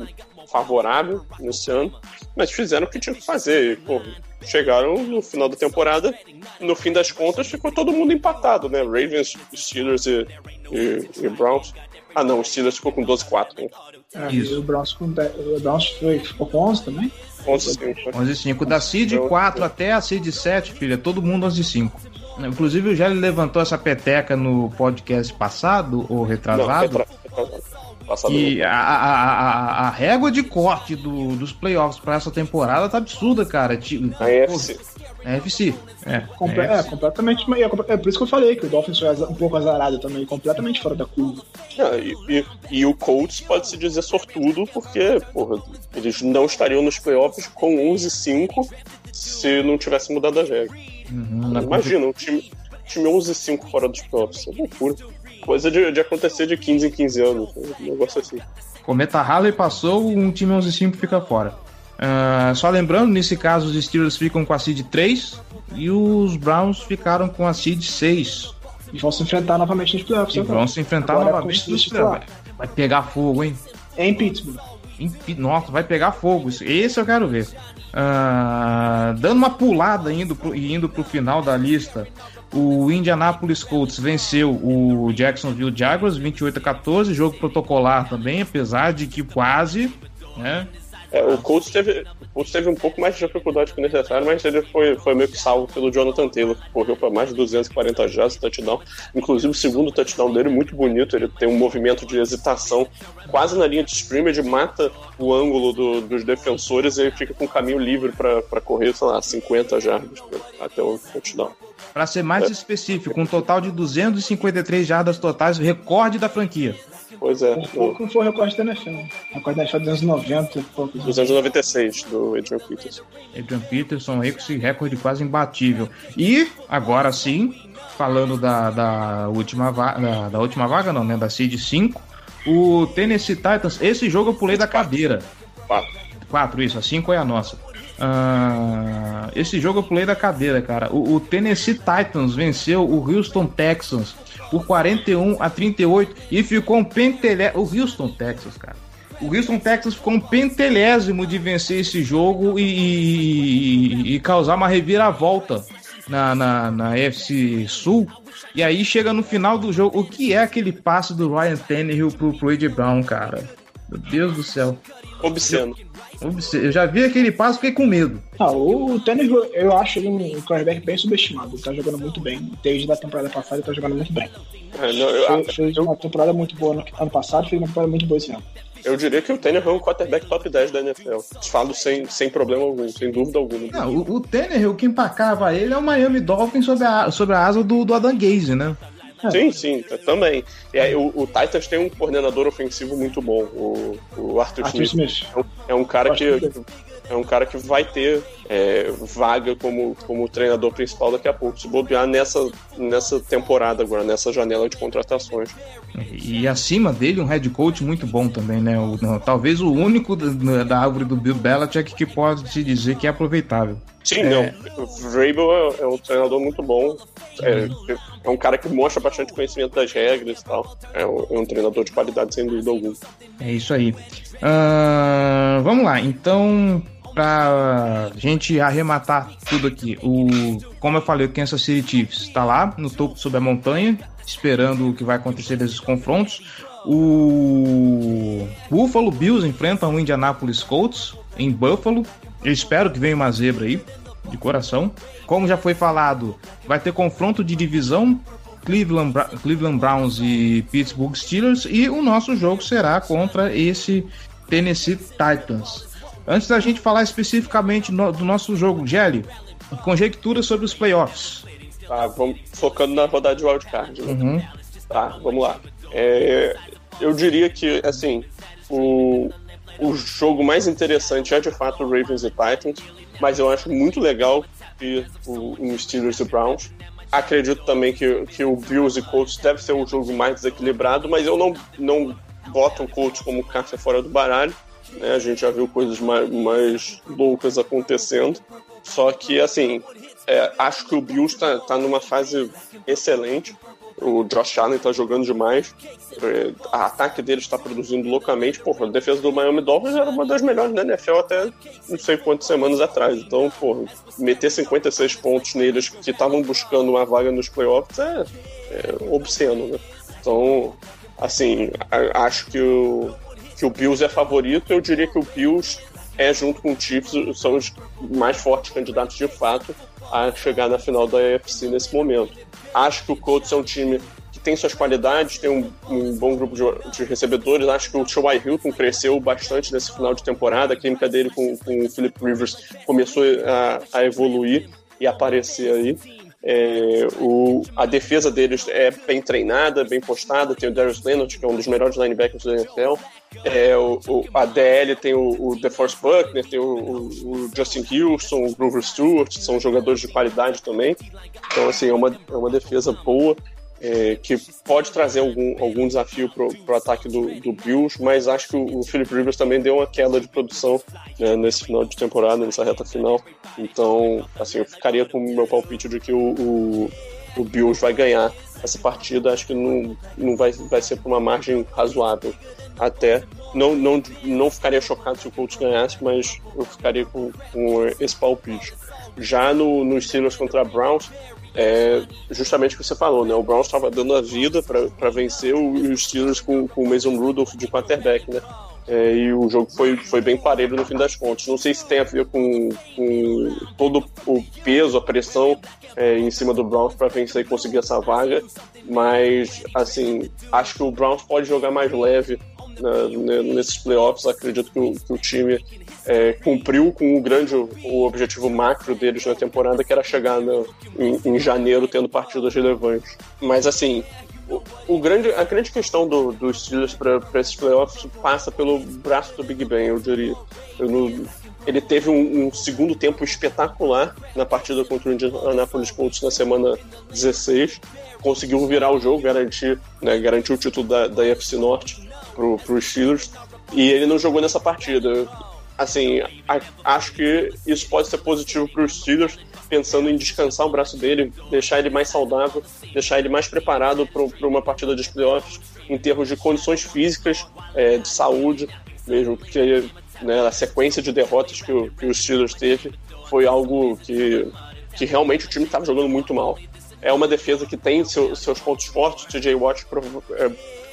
favorável nesse ano, mas fizeram o que tinham que fazer. Pô, chegaram no final da temporada, no fim das contas ficou todo mundo empatado, né? Ravens, Steelers e, e, e Browns. Ah, não, o Steelers ficou com 12-4. Né? É, Isso. E o Browns, com, o Browns foi, ficou com 11 também? 11-5. 11-5. Da Seed 4 até a Seed 7, filha, todo mundo 11-5. Inclusive o Gelli levantou essa peteca no podcast passado, ou retrasado. Não, retra... retrasado. Que a, a, a, a, régua de corte do, dos playoffs para essa temporada tá absurda, cara. Tipo, a EFC. É FC. É, Comple é, é completamente. É, é, por isso que eu falei que o Dolphins foi um pouco azarado também, completamente fora da curva. É, e, e, e, o Colts pode se dizer sortudo, porque porra, eles não estariam nos playoffs com 11-5 se não tivesse mudado a regra. Uhum, Imagina, um time, time 11-5 fora dos playoffs. É loucura. Coisa de, de acontecer de 15 em 15 anos. Um negócio assim. Cometa Halley passou, um time 11-5 fica fora. Uh, só lembrando, nesse caso, os Steelers ficam com a seed 3 e os Browns ficaram com a seed 6. E vão se enfrentar novamente nos playoffs. E vão se enfrentar Agora novamente nos playoffs. Vai pegar fogo, hein? É em Pittsburgh. Nossa, vai pegar fogo. Esse eu quero ver. Uh, dando uma pulada indo pro, indo pro final da lista, o Indianapolis Colts venceu o Jacksonville Jaguars 28 a 14, jogo protocolar também, apesar de que quase, né? É, o Colts teve, o Colts teve um pouco mais de dificuldade que o necessário, mas ele foi, foi meio que salvo pelo Jonathan Taylor, que correu para mais de 240 jardas touchdown. Inclusive, o segundo touchdown dele, muito bonito, ele tem um movimento de hesitação quase na linha de scrimmage, mata o ângulo do, dos defensores e ele fica com o caminho livre para correr, sei lá, 50 jardas até o touchdown. Para ser mais é. específico, um total de 253 jardas totais, recorde da franquia. Pois é. Um pouco foi o recorde da NFL. O recorde da NFL 290 e poucos. 296 do Adrian Peterson. Adrian Peterson aí com esse recorde quase imbatível. E, agora sim, falando da, da última vaga, da, da, última vaga não, né, da Seed 5, o Tennessee Titans, esse jogo eu pulei da cadeira. 4. 4, isso, a 5 é a nossa. Uh, esse jogo eu pulei da cadeira, cara. O, o Tennessee Titans venceu o Houston Texans por 41 a 38 e ficou um pentelésimo. O Houston, Texas, cara. O Houston, Texas ficou um pentelésimo de vencer esse jogo e, e, e causar uma reviravolta na, na, na FC Sul. E aí chega no final do jogo. O que é aquele passe do Ryan Tannehill pro, pro AJ Brown, cara? Meu Deus do céu. Obsceno. Eu já vi aquele passo e fiquei com medo. Ah, o Tênis, eu acho ele um quarterback bem subestimado. Ele tá jogando muito bem. Desde a temporada passada, ele tá jogando muito bem. É, não, eu, fez, fez eu, uma temporada muito boa no ano passado, fez uma temporada muito boa esse ano. Eu diria que o Tanner é um quarterback top 10 da NFL. Falo sem, sem problema algum, sem dúvida alguma. Não, o, o Tanner, o que empacava ele é o Miami Dolphins sobre a, sobre a asa do, do Adam Gaze, né? É. Sim, sim, também. O, o, Titans tem um coordenador ofensivo muito bom, o, o Arthur, Arthur Smith. Smith. É, um, é um cara que, que é um cara que vai ter é, vaga como, como treinador principal daqui a pouco, se bobear nessa, nessa temporada agora, nessa janela de contratações. E acima dele, um head coach muito bom também, né? O, não, talvez o único da, da, árvore do Bill Belichick que pode se dizer que é aproveitável. Sim, é... não. O Vrabel é, é, um treinador muito bom. É, é, um cara que mostra bastante conhecimento das regras e tal. É um, é um treinador de qualidade, sem dúvida alguma. É isso aí. Uh, vamos lá, então pra gente arrematar tudo aqui. O, como eu falei, o Kansas City Chiefs está lá no topo sobre a montanha, esperando o que vai acontecer desses confrontos. O Buffalo Bills enfrenta o Indianapolis Colts em Buffalo. Eu espero que venha uma zebra aí, de coração. Como já foi falado, vai ter confronto de divisão Cleveland, Cleveland Browns e Pittsburgh Steelers. E o nosso jogo será contra esse Tennessee Titans. Antes da gente falar especificamente no- do nosso jogo, Gelli, conjectura sobre os playoffs. Tá, vamos focando na rodada de wildcard. Né? Uhum. Tá, vamos lá. É, eu diria que, assim, o, o jogo mais interessante é de fato o Ravens e Titans, mas eu acho muito legal ver o, o Steelers e Browns. Acredito também que, que o Bills e Colts deve ser um jogo mais desequilibrado, mas eu não, não boto o Colts como carta fora do baralho. Né? A gente já viu coisas mais, mais loucas acontecendo. Só que, assim, é, acho que o Bills está tá numa fase excelente. O Josh Allen tá jogando demais. É, O ataque dele está produzindo loucamente. Porra, a defesa do Miami Dolphins era uma das melhores da NFL até não sei quantas semanas atrás. Então, porra, meter 56 pontos neles que estavam buscando uma vaga nos playoffs é, é obsceno, né? Então, assim, a- acho que o, que o Bills é favorito. Eu diria que o Bills é, junto com o Chiefs, são os mais fortes candidatos de fato a chegar na final da AFC nesse momento. Acho que o Colts é um time que tem suas qualidades, tem um, um bom grupo de, de recebedores. Acho que o T.Y. Hilton cresceu bastante nesse final de temporada. A química dele com, com o Philip Rivers começou a, a evoluir e aparecer aí. É, o, a defesa deles é bem treinada, bem postada. Tem o Darius Leonard, que é um dos melhores linebackers da NFL. É, o, o- a DL tem o, o DeForest Buckner, tem o, o- Justin Houston, o Grover Stewart, são jogadores de qualidade também. Então, assim, é uma, é uma defesa boa. é, que pode trazer algum, algum desafio para o ataque do, do Bills, mas acho que o, o Philip Rivers também deu uma queda de produção né, nesse final de temporada, nessa reta final. Então, assim, eu ficaria com o meu palpite de que o, o, o Bills vai ganhar essa partida. Acho que não, não vai, vai ser por uma margem razoável. Até não, não, não ficaria chocado se o Colts ganhasse, mas eu ficaria com, com esse palpite. Já no, no Steelers contra Browns, é justamente o que você falou, né? O Browns estava dando a vida para vencer o- os Steelers com, com o Mason Rudolph de quarterback, né? É, e o jogo foi, foi bem parelho no fim das contas. Não sei se tem a ver com, com todo o peso, a pressão é, em cima do Browns para vencer e conseguir essa vaga, mas assim acho que o Browns pode jogar mais leve né, né, nesses playoffs. Acredito que o, que o time é, cumpriu com o grande o objetivo macro deles na temporada, que era chegar na- em, em janeiro tendo partidas relevantes. Mas assim, o, grande, a grande questão do, dos Steelers para esses playoffs passa pelo braço do Big Ben, eu diria. Eu não- ele teve um, um segundo tempo espetacular na partida contra o Indianapolis Colts na semana 16. Conseguiu virar o jogo, garantir, né, garantir o título da, da AFC Norte para os Steelers. E ele não jogou nessa partida. Assim, a- acho que isso pode ser positivo para os Steelers, pensando em descansar o braço dele, deixar ele mais saudável, deixar ele mais preparado para uma partida de playoffs em termos de condições físicas, é, de saúde, mesmo, porque né, a sequência de derrotas que, o, que os Steelers teve foi algo que, que realmente o time estava jogando muito mal. É uma defesa que tem seu- seus pontos fortes. O TJ Watt é,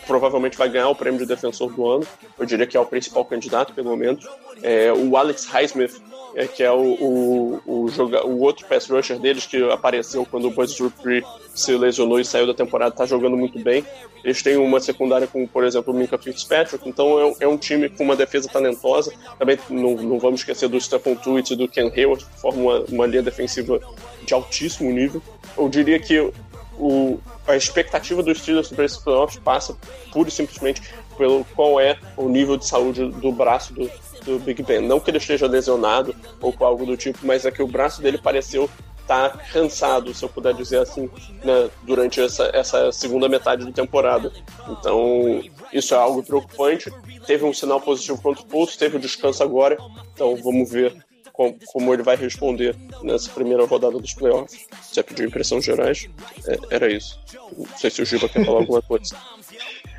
provavelmente vai ganhar o prêmio de defensor do ano. Eu diria que é o principal candidato, pelo menos. É, o Alex Highsmith, é, que é o, o, o, joga, o outro pass rusher deles, que apareceu quando o Buzz Dupree se lesionou e saiu da temporada, está jogando muito bem. Eles têm uma secundária com, por exemplo, o Minka Fitzpatrick, então é, é um time com uma defesa talentosa. Também não, não vamos esquecer do Stephon Tuitt e do Ken Hayward, que formam uma, uma linha defensiva de altíssimo nível. Eu diria que o, a expectativa dos Steelers para esses playoffs passa pura e simplesmente pelo qual é o nível de saúde do braço do, do Big Ben. Não que ele esteja lesionado ou com algo do tipo, mas é que o braço dele pareceu estar cansado, se eu puder dizer assim, né, durante essa, essa segunda metade da temporada. Então, isso é algo preocupante. Teve um sinal positivo contra o Pulse, teve o descanso agora, então vamos ver com- como ele vai responder nessa primeira rodada dos playoffs. Você pediu impressões gerais? É, era isso. Não sei se o Giba quer falar alguma coisa.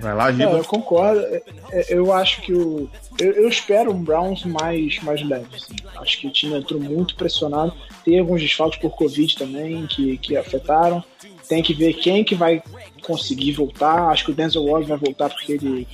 Vai lá, Não, Giba. eu concordo. É, é, Eu acho que o. Eu, eu espero um Browns mais, mais leve. assim. Acho que o time entrou muito pressionado. Tem alguns desfalques por Covid também que, que afetaram. Tem que ver quem que vai conseguir voltar. Acho que o Denzel Ward vai voltar porque ele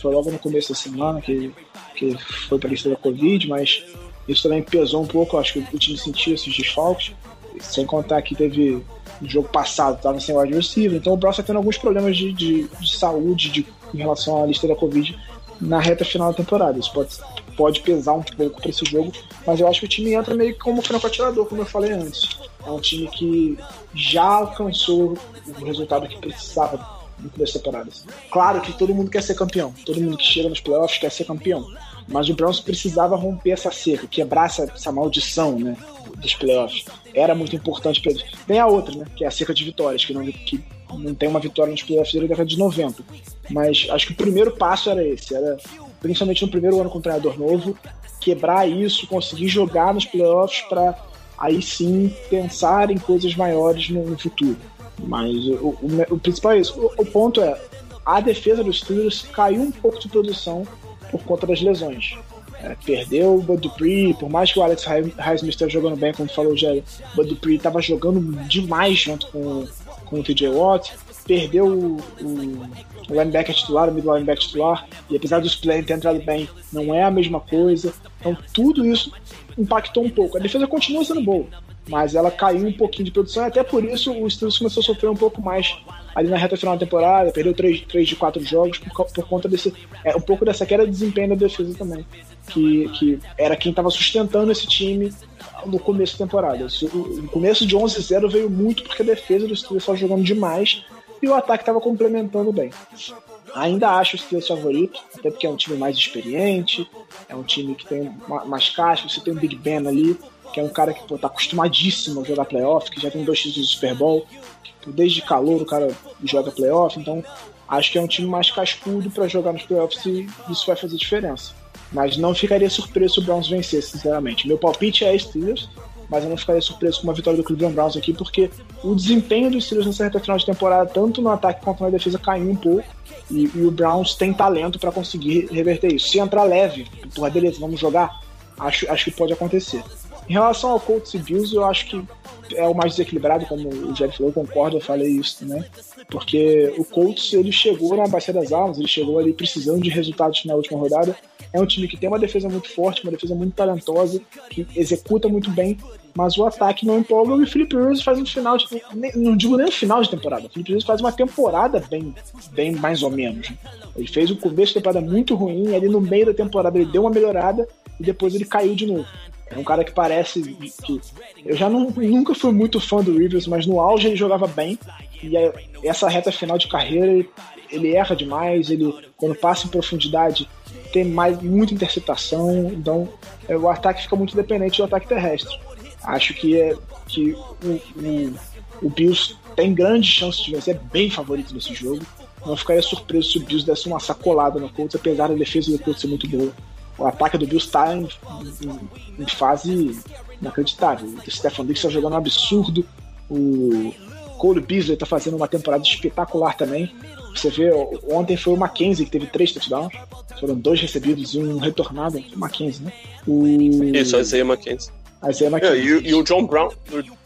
foi logo no começo da semana que, que foi para a lista da Covid, mas isso também pesou um pouco. Acho que o time sentiu esses desfalques. Sem contar que teve no jogo passado estava sem wide receiver, então o Browns está tendo alguns problemas de, de, de saúde de, em relação à lista da Covid na reta final da temporada. Isso pode, pode pesar um pouco para esse jogo, mas eu acho que o time entra meio que como franco atirador, como eu falei antes. É um time que já alcançou o resultado que precisava no começo da temporada. Claro que todo mundo quer ser campeão, todo mundo que chega nos playoffs quer ser campeão, mas o Browns precisava romper essa cerca, quebrar essa, essa maldição, né? Dos playoffs. Era muito importante para eles. Tem a outra, né? Que é a cerca de vitórias, que não, que não tem uma vitória nos playoffs desde a década de 90. Mas acho que o primeiro passo era esse, era principalmente no primeiro ano com o treinador novo, quebrar isso, conseguir jogar nos playoffs para aí sim pensar em coisas maiores no, no futuro. Mas o, o, o, principal é isso. O, o, ponto é, a defesa dos Steelers caiu um pouco de produção por conta das lesões. É, perdeu o Bud Dupree, por mais que o Alex Highsmith esteja jogando bem, como falou o Jerry, o Bud Dupree estava jogando demais junto com, com o TJ Watt, perdeu o, o, linebacker titular, o middle linebacker titular, e apesar dos players ter entrado bem, não é a mesma coisa. Então tudo isso impactou um pouco. A defesa continua sendo boa, mas ela caiu um pouquinho de produção, e até por isso o Steelers começou a sofrer um pouco mais ali na reta final da temporada, perdeu 3, 3 de 4 jogos por, por conta desse. É, um pouco dessa queda de desempenho da defesa também, que, que era quem estava sustentando esse time no começo da temporada. O começo de 11-0 veio muito porque a defesa do Steelers estava jogando demais e o ataque estava complementando bem. Ainda acho o Steelers favorito, até porque é um time mais experiente, é um time que tem mais caixa, você tem um Big Ben ali, que é um cara que pô, tá acostumadíssimo a jogar playoff, que já tem dois títulos de Super Bowl, que, desde calor o cara joga playoff, então acho que é um time mais cascudo para jogar nos playoffs e isso vai fazer diferença. Mas não ficaria surpreso se o Browns vencer, sinceramente. Meu palpite é Steelers, mas eu não ficaria surpreso com uma vitória do Cleveland Browns aqui, porque o desempenho dos Steelers nessa reta final de temporada, tanto no ataque quanto na defesa, caiu um pouco. E, e o Browns tem talento para conseguir reverter isso. Se entrar leve, porra, beleza, vamos jogar, acho, acho que pode acontecer. Em relação ao Colts e Bills, eu acho que é o mais desequilibrado, como o Jeff falou, eu concordo, eu falei isso também. Porque o Colts, ele chegou na Bacia das Almas, ele chegou ali precisando de resultados na última rodada. É um time que tem uma defesa muito forte, uma defesa muito talentosa, que executa muito bem, mas o ataque não empolga e o Felipe Rivers faz um final de, não digo nem um final de temporada, o Felipe Rivers faz uma temporada bem, bem mais ou menos. Ele fez o começo da temporada muito ruim, ali no meio da temporada ele deu uma melhorada e depois ele caiu de novo. É um cara que parece que. Eu já não, nunca fui muito fã do Rivers, mas no auge ele jogava bem. E essa reta final de carreira ele, ele erra demais. Ele, quando passa em profundidade, tem mais muita interceptação. Então é, o ataque fica muito dependente do ataque terrestre. Acho que, é, que o, o, o Bills tem grande chance de vencer, é bem favorito nesse jogo. Não ficaria surpreso se o Bills desse uma sacolada no Colts, apesar da defesa do Colts ser muito boa o ataque do Bills está em, em, em, fase inacreditável. O Stefan Diggs está jogando um absurdo. O Cole Beasley está fazendo uma temporada espetacular também. Você vê, ontem foi o Mackenzie que teve três touchdowns. Foram dois recebidos e um retornado. Mackenzie, né? O... Isso, Isaiah Mackenzie. Isaiah Mackenzie. É, e, e, o John Brown,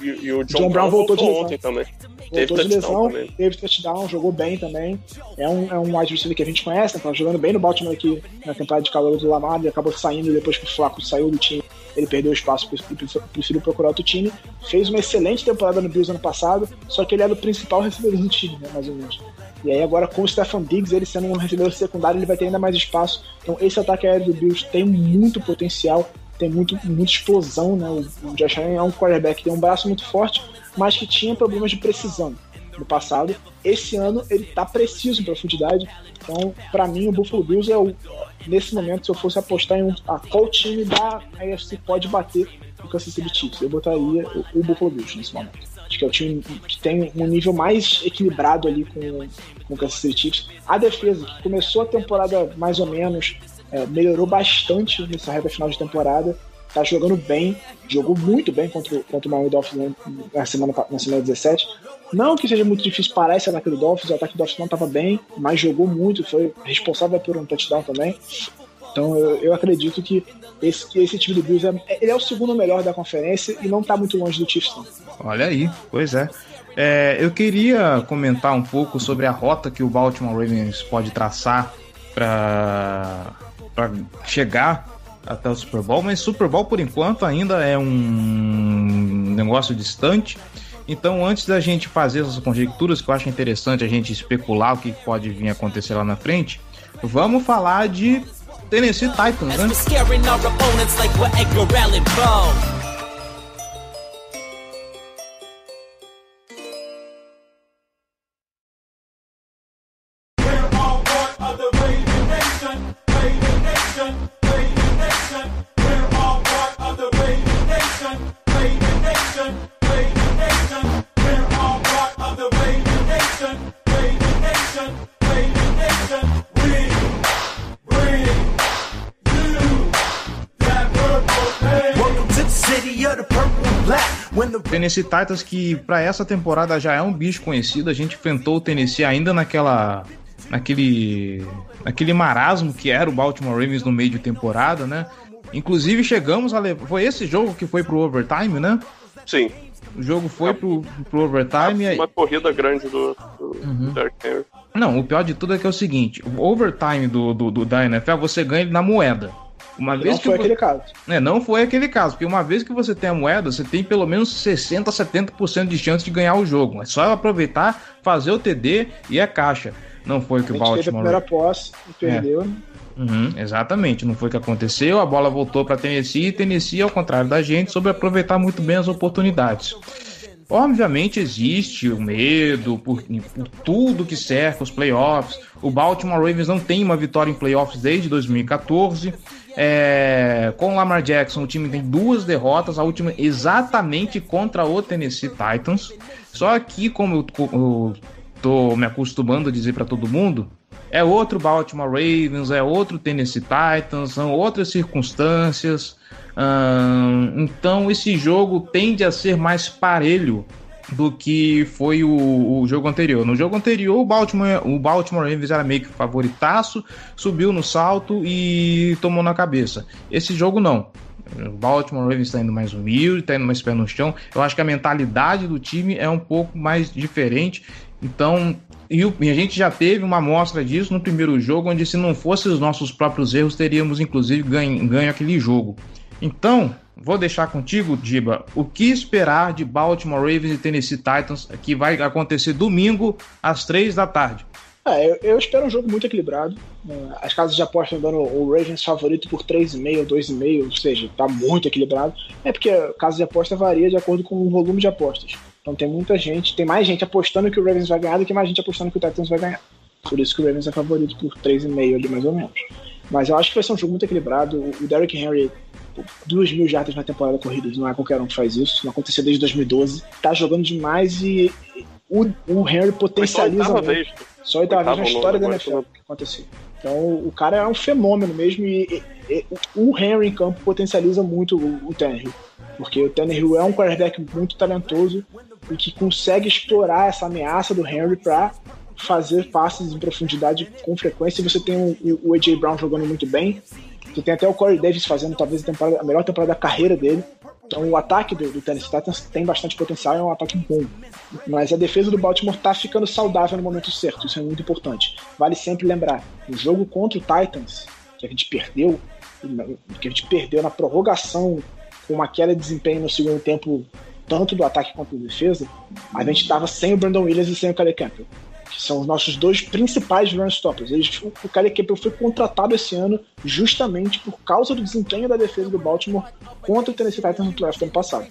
e, e o John, John Brown, voltou, voltou ontem também. Voltou teve de lesão, também. teve touchdown, jogou bem também. É um, é um wide receiver que a gente conhece, né? Tá jogando bem no Baltimore aqui na temporada de calor do Lamar, ele acabou saindo depois que o Flaco saiu do time. Ele perdeu espaço e preferiu procurar outro time. Fez uma excelente temporada no Bills ano passado, só que ele era o principal recebedor do time, né? Mais ou menos. E aí agora com o Stefan Diggs, ele sendo um recebedor secundário, ele vai ter ainda mais espaço. Então esse ataque aéreo do Bills tem muito potencial, tem muito, muita explosão, né? O Josh Allen é um quarterback que tem um braço muito forte, mas que tinha problemas de precisão no passado. Esse ano ele está preciso em profundidade. Então, para mim, o Buffalo Bills é o. Nesse momento, se eu fosse apostar em um, a qual time da AFC pode bater o Kansas City Chiefs, eu botaria o, o Buffalo Bills nesse momento. Acho que é o time que tem um nível mais equilibrado ali com, com o Kansas City Chiefs. A defesa, que começou a temporada mais ou menos, é, melhorou bastante nessa reta final de temporada tá jogando bem, jogou muito bem contra, contra o Miami Dolphins na semana, na semana 17. Não que seja muito difícil parar esse ataque do Dolphins, o ataque do Dolphins não estava bem, mas jogou muito, foi responsável por um touchdown também. Então eu, eu acredito que esse, esse time do Bills é, ele é o segundo melhor da conferência e não está muito longe do Chiefs. Não. Olha aí, pois é. é. Eu queria comentar um pouco sobre a rota que o Baltimore Ravens pode traçar para chegar até o Super Bowl, mas Super Bowl por enquanto ainda é um negócio distante. Então, antes da gente fazer essas conjecturas, que eu acho interessante a gente especular o que pode vir a acontecer lá na frente, vamos falar de Tennessee Titans, né? Tennessee Titans que para essa temporada já é um bicho conhecido, a gente enfrentou o Tennessee ainda naquela naquele naquele marasmo que era o Baltimore Ravens no meio de temporada, né? Inclusive chegamos a levar, foi esse jogo que foi pro overtime, né? Sim. O jogo foi pro, pro overtime aí- Uma corrida grande do, do Uhum. Henry. Não, o pior de tudo é que é o seguinte, o overtime do, do, do- da NFL você ganha ele na moeda. Uma vez Não que foi aquele caso. É, não foi aquele caso, porque uma vez que você tem a moeda, você tem pelo menos 60, 70% de chance de ganhar o jogo. É só aproveitar, fazer o TD e é caixa. Não foi o que A o gente teve a Baltimore. primeira posse e perdeu. Uhum, exatamente, não foi o que aconteceu. A bola voltou para Tennessee e Tennessee, ao contrário da gente, soube aproveitar muito bem as oportunidades. Obviamente existe o medo por, por tudo que cerca os playoffs. O Baltimore Ravens não tem uma vitória em playoffs desde 2014. É, com o Lamar Jackson, o time tem duas derrotas, a última exatamente contra o Tennessee Titans. Só que, como eu, eu tô me acostumando a dizer para todo mundo, é outro Baltimore Ravens, é outro Tennessee Titans, são outras circunstâncias. Ahn, então esse jogo tende a ser mais parelho do que foi o, o jogo anterior. No jogo anterior, o Baltimore, o Baltimore Ravens era meio que favoritaço, subiu no salto e tomou na cabeça. Esse jogo não. O Baltimore Ravens está indo mais humilde, está indo mais pé no chão. Eu acho que a mentalidade do time é um pouco mais diferente. Então, e, o- e a gente já teve uma amostra disso no primeiro jogo, onde se não fosse os nossos próprios erros, teríamos inclusive ganho, ganho aquele jogo. Então, vou deixar contigo, Diba, o que esperar de Baltimore Ravens e Tennessee Titans, que vai acontecer domingo às três da tarde. É, eu, eu espero um jogo muito equilibrado. É, As casas de aposta dando o Ravens favorito por 3,5, 2,5, ou seja, tá muito equilibrado. É porque a casa de aposta varia de acordo com o volume de apostas. Então tem muita gente, tem mais gente apostando que o Ravens vai ganhar do que mais gente apostando que o Titans vai ganhar. Por isso que o Ravens é favorito por 3,5 ali mais ou menos. Mas eu acho que vai ser um jogo muito equilibrado. O Derrick Henry, 2 mil jardas na temporada corrida, não é qualquer um que faz isso. Não aconteceu desde 2012. Tá jogando demais e o, o Henry Foi só potencializa oitava vez. Só oitava vez na história da NFL que aconteceu. Então o cara é um fenômeno mesmo e, e- e o Henry em campo potencializa muito o, o Tannehill. Porque o Tannehill é um quarterback muito talentoso e que consegue explorar essa ameaça do Henry para fazer passes em profundidade com frequência. Você tem o, o AJ Brown jogando muito bem. Você tem até o Corey Davis fazendo talvez a, temporada- a melhor temporada da carreira dele. Então o ataque do, do Tennessee Titans tem bastante potencial, é um ataque bom. Mas a defesa do Baltimore tá ficando saudável no momento certo, isso é muito importante. Vale sempre lembrar, o jogo contra o Titans, que a gente perdeu, que a gente perdeu na prorrogação, com uma queda de desempenho no segundo tempo, tanto do ataque quanto da defesa, a gente estava sem o Brandon Williams e sem o Calais Campbell que são os nossos dois principais run stoppers. Eles, o o Calais Campbell foi contratado esse ano justamente por causa do desempenho da defesa do Baltimore contra o Tennessee Titans no do ano passado.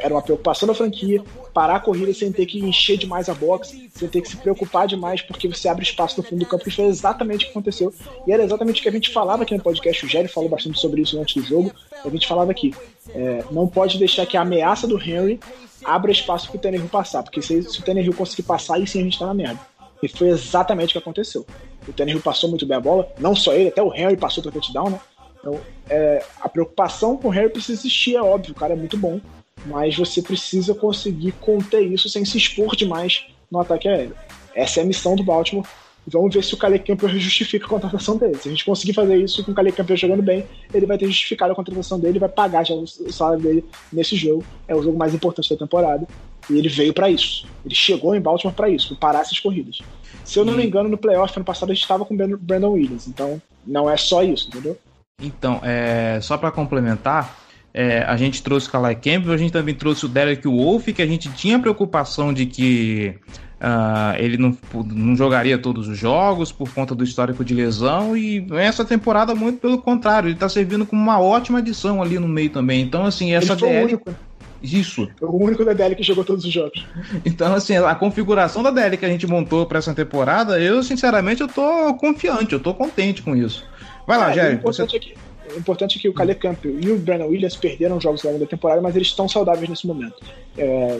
Era uma preocupação da franquia, parar a corrida sem ter que encher demais a box, sem ter que se preocupar demais porque você abre espaço no fundo do campo, que foi exatamente o que aconteceu. E era exatamente o que a gente falava aqui no podcast, o Jerry falou bastante sobre isso antes do jogo, a gente falava aqui, é, não pode deixar que a ameaça do Henry abra espaço pro Tannehill passar, porque se, se o Tannehill conseguir passar, aí sim a gente tá na merda. E foi exatamente o que aconteceu. O Tannehill passou muito bem a bola, não só ele, até o Henry passou para touchdown, né? Então, é, a preocupação com o Henry precisa existir, é óbvio, o cara é muito bom, mas você precisa conseguir conter isso sem se expor demais no ataque aéreo. Essa é a missão do Baltimore. Vamos ver se o Calais Campbell justifica a contratação dele. Se a gente conseguir fazer isso com o Calais Campbell jogando bem, ele vai ter justificado a contratação dele, vai pagar já o salário dele nesse jogo. É o jogo mais importante da temporada. E ele veio pra isso. Ele chegou em Baltimore pra isso, pra parar essas corridas. Se eu não me engano, no playoff ano passado a gente estava com o Brandon Williams. Então, não é só isso, entendeu? Então, é, só para complementar, É, a gente trouxe o Kalai Campbell, a gente também trouxe o Derek Wolf, que a gente tinha preocupação de que Uh, ele não, não jogaria todos os jogos por conta do histórico de lesão e essa temporada muito pelo contrário, ele está servindo como uma ótima adição ali no meio também. Então assim, essa ele foi DL... o único. Isso. Foi o único da DL que jogou todos os jogos. Então assim, a configuração da DL que a gente montou para essa temporada, eu sinceramente eu tô confiante, eu tô contente com isso. Vai lá, é, Jerry. O importante, você... é que, o importante é que o Caleb Campbell e o Brandon Williams perderam jogos ao longo da temporada, mas eles estão saudáveis nesse momento. É,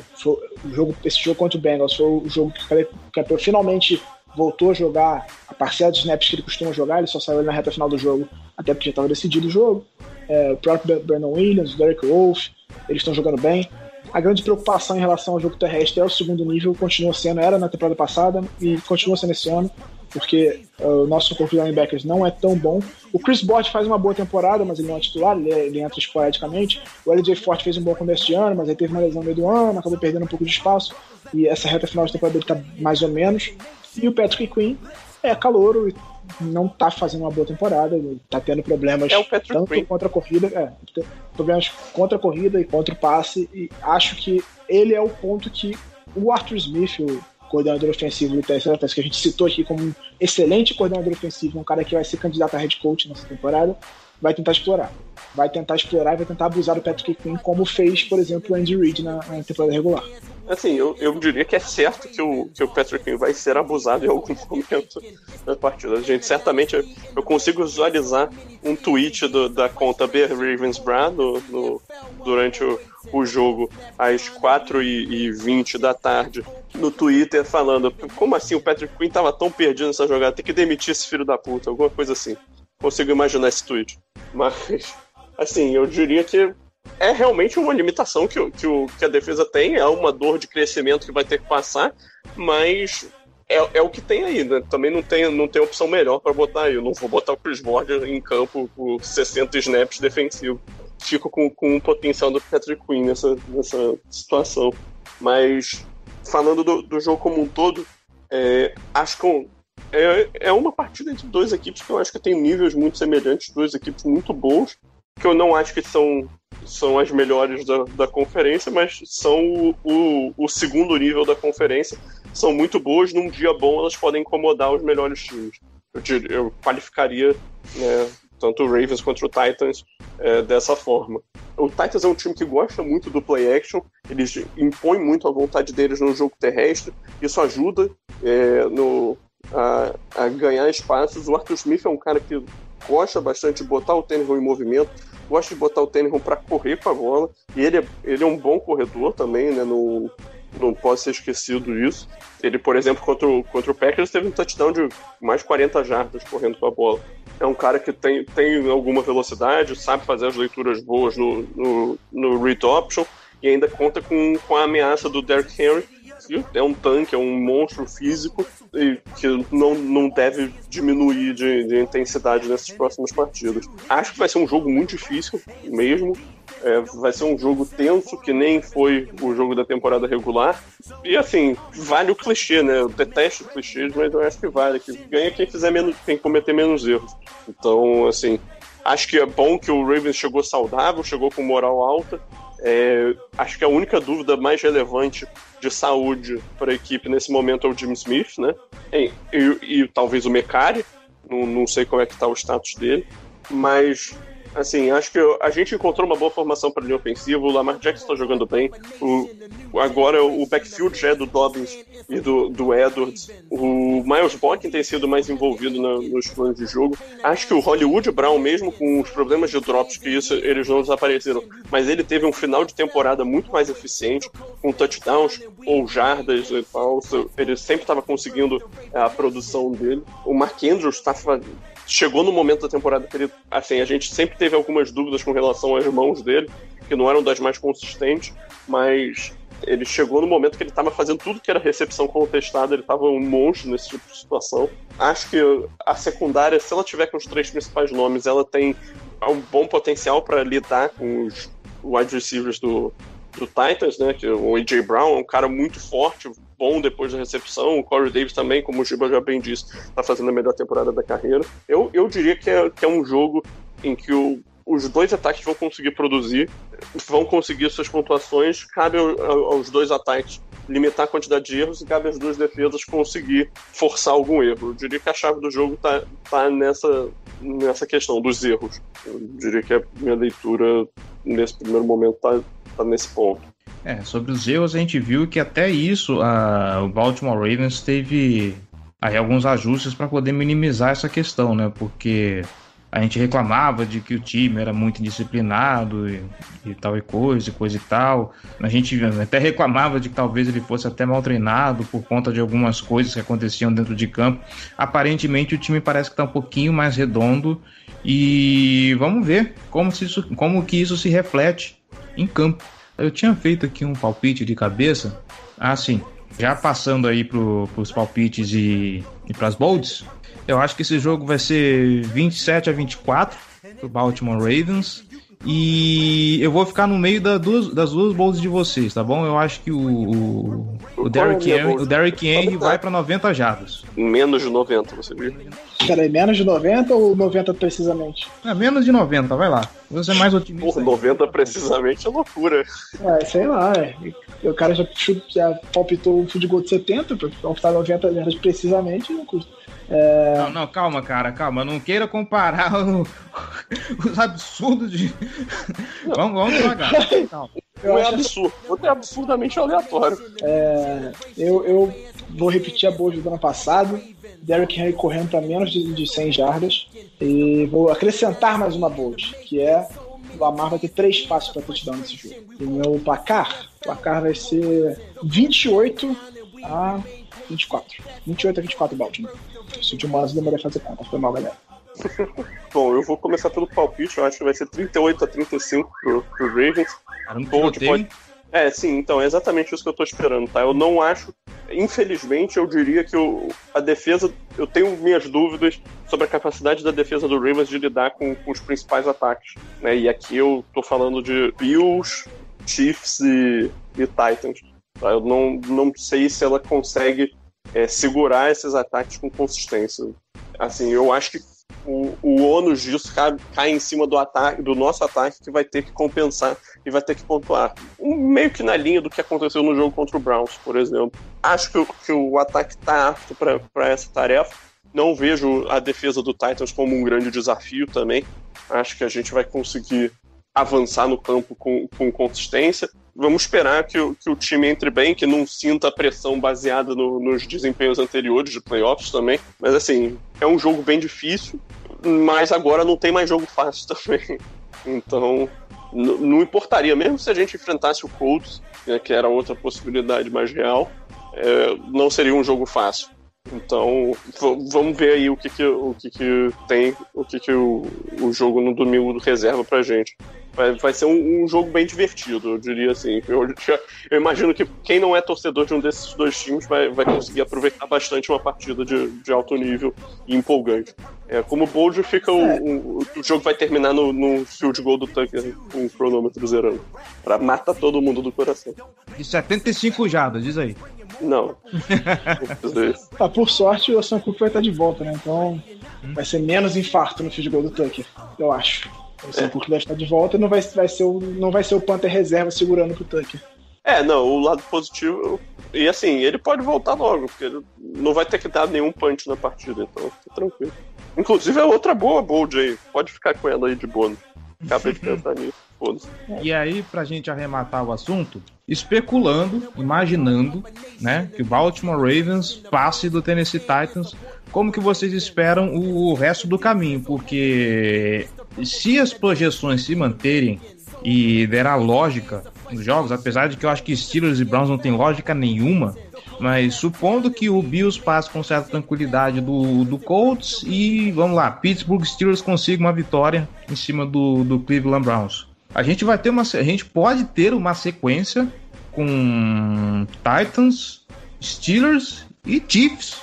jogo, esse jogo contra o Bengals foi o jogo que o Caleb Campbell finalmente voltou a jogar a parcela de snaps que ele costuma jogar, ele só saiu na reta final do jogo, até porque já estava decidido o jogo. É, o próprio Brandon Williams, o Derek Wolf, eles estão jogando bem. A grande preocupação em relação ao jogo terrestre é o segundo nível, continua sendo, era na temporada passada e continua sendo esse ano porque uh, o nosso corpo de linebackers não é tão bom. O Chris Bott faz uma boa temporada, mas ele não é titular, ele, é, ele entra esporadicamente. O LJ Forte fez um bom começo de ano, mas ele teve uma lesão no meio do ano, acabou perdendo um pouco de espaço. E essa reta final de temporada dele tá mais ou menos. E o Patrick Quinn é calouro e não tá fazendo uma boa temporada, tá tendo problemas é tanto Quinn. contra a corrida, é, problemas contra a corrida e contra o passe. E acho que ele é o ponto que o Arthur Smith, o coordenador ofensivo do Triceratops, que a gente citou aqui como um excelente coordenador ofensivo, um cara que vai ser candidato a head coach nessa temporada, vai tentar explorar. Vai tentar explorar e vai tentar abusar do Patrick Quinn, como fez, por exemplo, o Andy Reid na, na temporada regular. Assim, eu, eu diria que é certo que o, que o Patrick Quinn vai ser abusado em algum momento da partida. A gente certamente, eu consigo visualizar um tweet do, da conta Bear Ravens Brad no, no, durante o, o jogo às 4h20 da tarde no Twitter falando como assim o Patrick Quinn tava tão perdido nessa jogada, tem que demitir esse filho da puta, alguma coisa assim. Consigo imaginar esse tweet. Mas, assim, eu diria que é realmente uma limitação que, que, o, que a defesa tem, é uma dor de crescimento que vai ter que passar, mas é, é o que tem aí, né? Também não tem, não tem opção melhor para botar aí. Eu não vou botar o Chris Ward em campo por 60 snaps defensivo. Fico com, com o potencial do Patrick Quinn nessa, nessa situação. Mas falando do, do jogo como um todo, é, acho que é, é uma partida entre duas equipes que eu acho que tem níveis muito semelhantes, duas equipes muito boas, que eu não acho que são, são as melhores da, da conferência, mas são o, o, o segundo nível da conferência, são muito boas, num dia bom elas podem incomodar os melhores times. Eu, eu qualificaria né, tanto o Ravens quanto o Titans é, dessa forma. O Titans é um time que gosta muito do play action, eles impõem muito a vontade deles no jogo terrestre, isso ajuda é, no, a, a, ganhar espaços. O Arthur Smith é um cara que gosta bastante de botar o tênis em movimento, gosta de botar o tênis para correr com a bola, e ele é, ele é um bom corredor também, né, no, não pode ser esquecido isso. Ele, por exemplo, contra o, contra o Packers, teve um touchdown de mais 40 jardas correndo com a bola é um cara que tem, tem alguma velocidade, sabe fazer as leituras boas no, no, no read option e ainda conta com, com a ameaça do Derrick Henry, que é um tanque, é um monstro físico e que não, não deve diminuir de, de intensidade nessas próximas partidas. Acho que vai ser um jogo muito difícil mesmo, é, vai ser um jogo tenso, que nem foi o jogo da temporada regular. E assim, vale o clichê, né? Eu detesto clichês, mas eu acho que vale. Que ganha quem fizer menos, quem cometer menos erros. Então, assim, acho que é bom que o Ravens chegou saudável, chegou com moral alta. É, acho que a única dúvida mais relevante de saúde para a equipe nesse momento é o Jim Smith, né? E, e, e talvez o Mecari, não, não sei qual é que está o status dele, mas Assim, acho que a gente encontrou uma boa formação para linha ofensiva. O Lamar Jackson está jogando bem. O, agora o backfield já é do Dobbins e do, do Edwards. O Miles Boykin tem sido mais envolvido na, nos planos de jogo. Acho que o Hollywood Brown, mesmo com os problemas de drops, que isso eles não desapareceram, mas ele teve um final de temporada muito mais eficiente, com touchdowns ou jardas e tal. Ele sempre estava conseguindo a produção dele. O Mark Andrews está chegou no momento da temporada que ele, assim, a gente sempre teve algumas dúvidas com relação às mãos dele, que não eram das mais consistentes, mas ele chegou no momento que ele estava fazendo tudo que era recepção contestada, ele estava um monstro nesse tipo de situação. Acho que a secundária, se ela tiver com os três principais nomes, ela tem um bom potencial para lidar com os wide receivers do, do Titans, né? Que o AJ Brown é um cara muito forte, bom depois da recepção. O Corey Davis também, como o Giba já bem disse, está fazendo a melhor temporada da carreira. Eu, eu diria que é, que é um jogo em que o, os dois ataques vão conseguir produzir, vão conseguir suas pontuações, cabe aos dois ataques limitar a quantidade de erros e cabe às duas defesas conseguir forçar algum erro. Eu diria que a chave do jogo tá, tá nessa, nessa questão dos erros. Eu diria que a minha leitura nesse primeiro momento tá, tá nesse ponto. É, sobre os erros a gente viu que até isso a, o Baltimore Ravens teve aí alguns ajustes para poder minimizar essa questão, né? Porque a gente reclamava de que o time era muito indisciplinado e, e, tal e coisa, e coisa e tal. A gente até reclamava de que talvez ele fosse até mal treinado por conta de algumas coisas que aconteciam dentro de campo. Aparentemente o time parece que está um pouquinho mais redondo e vamos ver como, se isso, como que isso se reflete em campo. Eu tinha feito aqui um palpite de cabeça, assim, já passando aí para os palpites e, e para as bolds, eu acho que esse jogo vai ser 27 a 24 pro Baltimore Ravens. E eu vou ficar no meio da duas, das duas bolsas de vocês, tá bom? Eu acho que o, o, o Derrick Henry, o Derrick Henry vai para 90 jardas. Menos de 90, você viu? Peraí, menos de 90 ou 90 precisamente? É, menos de 90, vai lá. Você é mais otimista. Porra, 90 precisamente é loucura. É, sei lá. É. O cara já, já palpitou um futebol de 70, pra palpitar 90 jardas precisamente, não custa. É... Não, não, calma, cara, calma. Não queira comparar o, os absurdos de. vamos, vamos devagar. Calma. Um é absurdo, outro é absurdamente aleatório. É, eu, eu vou repetir a boa do ano passado. Derrick Henry correndo para menos de, de 100 jardas. E vou acrescentar mais uma bold, que é o Lamar vai ter três passos para touchdown nesse jogo. E meu placar, o placar vai ser 28 a 24. 28 a 24 Baltimore. Se o Massa demorei a fazer conta, foi mal, galera. Bom, eu vou começar pelo palpite, eu acho que vai ser 38 a 35 pro, pro Ravens. Caramba, pode... É, sim, então, é exatamente isso que eu tô esperando, tá? Eu não acho, infelizmente, eu diria que o, a defesa, eu tenho minhas dúvidas sobre a capacidade da defesa do Ravens de lidar com, com os principais ataques, né? E aqui eu tô falando de Bills, Chiefs e, e Titans. Tá? Eu não, não sei se ela consegue é, segurar esses ataques com consistência. Assim, eu acho que o, o ônus disso cai, cai, em cima do ataque, do nosso ataque, que vai ter que compensar e vai ter que pontuar. Meio que na linha do que aconteceu no jogo contra o Browns, por exemplo. Acho que, que o ataque está apto para essa tarefa. Não vejo a defesa do Titans como um grande desafio também. Acho que a gente vai conseguir avançar no campo com, com consistência vamos esperar que que o time entre bem, que não sinta pressão baseada no, nos desempenhos anteriores de playoffs também. Mas assim, é um jogo bem difícil, mas agora não tem mais jogo fácil também. Então, não importaria, mesmo se a gente enfrentasse o Colts, né, que era outra possibilidade mais real, é, não seria um jogo fácil. Então, vamos ver aí o que, que, o que, que tem, o que, que o, o jogo no domingo reserva pra gente. Vai, vai ser um, um, jogo bem divertido, eu diria assim. Eu, eu, imagino que quem não é torcedor de um desses dois times vai, vai conseguir aproveitar bastante uma partida de, de alto nível e empolgante. É, como bold fica o, é. o, o, jogo vai terminar no, no field goal do Tucker com o cronômetro zerando. Pra matar todo mundo do coração. De 75 jadas, diz aí. Não. ah, por sorte, o Sam Cooper vai estar de volta, né? Então vai ser menos infarto no field goal do Tucker, eu acho. O Sam Cooper vai estar de volta e não vai, vai, ser o, não vai ser o Panther reserva segurando pro Tucker. É, não, o lado positivo. E assim, ele pode voltar logo, porque ele não vai ter que dar nenhum punch na partida, então fica tranquilo. Inclusive é outra boa bold aí. Pode ficar com ela aí de bônus. Acabei de pensar nisso. Bônus. E aí, pra gente arrematar o assunto, especulando, imaginando, né, que o Baltimore Ravens passe do Tennessee Titans, como que vocês esperam o resto do caminho? Porque se as projeções se manterem e der a lógica nos jogos, apesar de que eu acho que Steelers e Browns não tem lógica nenhuma, mas supondo que o Bills passe com certa tranquilidade do, do Colts e vamos lá, Pittsburgh Steelers consiga uma vitória em cima do, do Cleveland Browns. A gente vai ter uma a gente pode ter uma sequência com Titans, Steelers e Chiefs.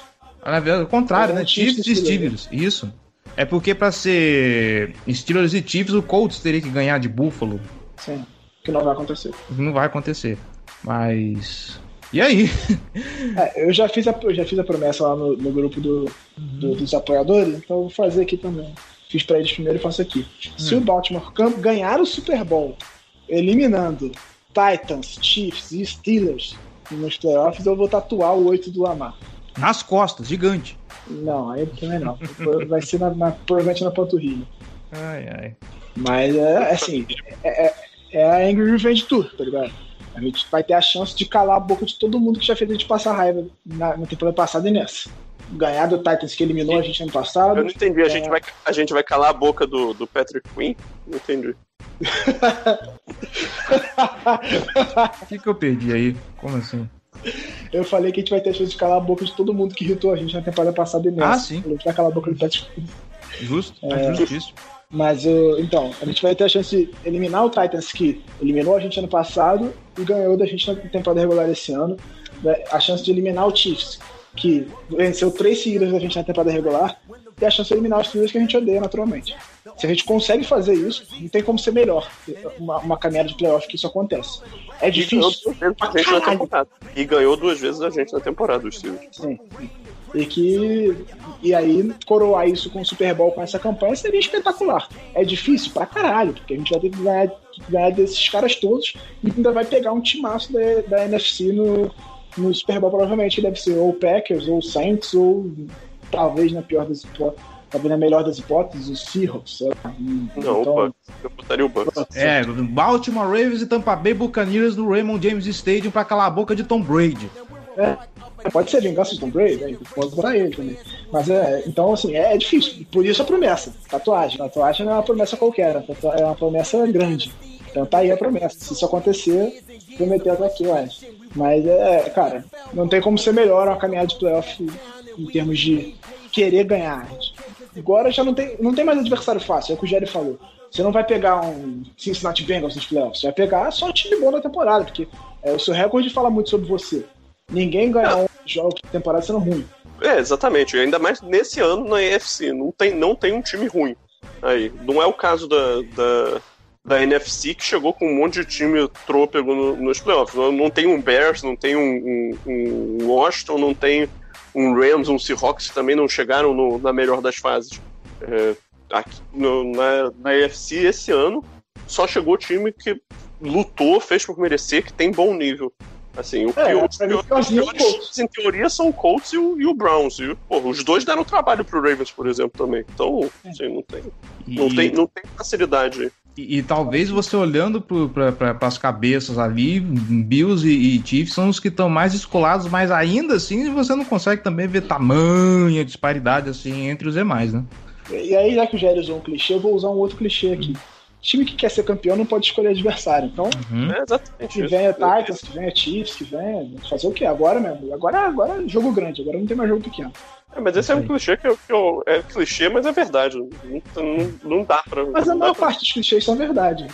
Na verdade, o contrário, é, né? Chiefs e Steelers. Isso. É porque para ser Steelers e Chiefs, o Colts teria que ganhar de Buffalo. Sim, que não vai acontecer. Não vai acontecer. Mas. E aí? É, eu já fiz a, já fiz a promessa lá no, no grupo do, do, dos apoiadores, então eu vou fazer aqui também. fiz pra eles primeiro e faço aqui. Se o Baltimore cam- ganhar o Super Bowl, eliminando Titans, Chiefs e Steelers nos playoffs, eu vou tatuar o 8 do Lamar. Nas costas, gigante. Não, aí também não. Vai ser na, na, provavelmente na panturrilha. Ai, ai. Mas é assim, é, é, é a Angry Revenge Tour, tá ligado? A gente vai ter a chance de calar a boca de todo mundo que já fez a gente passar raiva na, na temporada passada e nessa. Ganhar do Titans que eliminou a gente ano passado. Eu não entendi. A gente É. vai, a gente vai calar a boca do, do Patrick Quinn? Não entendi. O que, que eu perdi aí? Como assim? Eu falei que a gente vai ter a chance de calar a boca de todo mundo que irritou a gente na temporada passada e nessa. Ah, sim. Gente vai calar a boca do Patrick. Justo? É. É justíssimo. Mas então, a gente vai ter a chance de eliminar o Titans que eliminou a gente ano passado e ganhou da gente na temporada regular esse ano. Né? A chance de eliminar o Chiefs, que venceu três seguidas da gente na temporada regular, e a chance de eliminar os Steelers que a gente odeia naturalmente. Se a gente consegue fazer isso, não tem como ser melhor uma, uma caminhada de playoff que isso acontece. É E ganhou difícil. duas vezes a gente na temporada. E ganhou duas vezes a gente na temporada, os Steelers. Sim. E que. E aí, coroar isso com o Super Bowl com essa campanha seria espetacular. É difícil pra caralho, porque a gente vai ter que ganhar, ganhar desses caras todos e ainda vai pegar um timaço da, da NFC no, no Super Bowl, provavelmente. que Deve ser ou Packers, ou Saints, ou talvez na pior das hipóteses. Talvez na melhor das hipóteses, os Seahawks. Não, Então, o Bucks. Eu botaria o Bucks. É, Baltimore Ravens e Tampa Bay Buccaneers do Raymond James Stadium pra calar a boca de Tom Brady. Pode ser vingança de Tom Brady, né? pode botar ele também. Mas é, então assim, é, é difícil. Por isso a promessa. Tatuagem. Tatuagem não é uma promessa qualquer, né? É uma promessa grande. Então tá aí a promessa. Se isso acontecer, prometer até aqui, acho. Mas é, cara, não tem como ser melhor uma caminhada de playoff em termos de querer ganhar. Agora já não tem, não tem mais adversário fácil, é o que o Jerry falou. Você não vai pegar um Cincinnati Bengals nos playoffs, você vai pegar só o time bom da temporada, porque é, o seu recorde fala muito sobre você. Ninguém ganha um jogo de temporada sendo ruim. É, exatamente. Ainda mais nesse ano na EFC. Não tem, não tem um time ruim. Aí. Não é o caso da, da, da NFC que chegou com um monte de time trôpego no- nos playoffs. Não, não tem um Bears, não tem um, um, um Washington, não tem um Rams, um Seahawks que também não chegaram no- na melhor das fases. É, aqui no- na, na EFC esse ano só chegou time que lutou, fez por merecer, que tem bom nível. Assim, o É, pior, os piores, é o os piores em teoria são o Colts e o, e o Browns. E, pô, os dois deram trabalho pro Ravens, por exemplo, também. Então, assim, não tem, não E- tem, não tem facilidade aí. E, e talvez você olhando para as cabeças ali, Bills e, e Chiefs são os que estão mais descolados, mas ainda assim você não consegue também ver tamanha disparidade assim entre os demais, né? E aí, já que o Jerry usou um clichê, eu vou usar um outro clichê aqui. Time que quer ser campeão não pode escolher adversário. Então, Uhum. É que venha Titans, que venha Chiefs, que venha. Fazer o quê? Agora mesmo. Agora, agora é jogo grande, agora não tem mais jogo pequeno. É, mas esse é um clichê que, eu, que eu- é clichê, mas é verdade. Não, não, não dá pra. Mas a maior pra- parte dos clichês são verdade.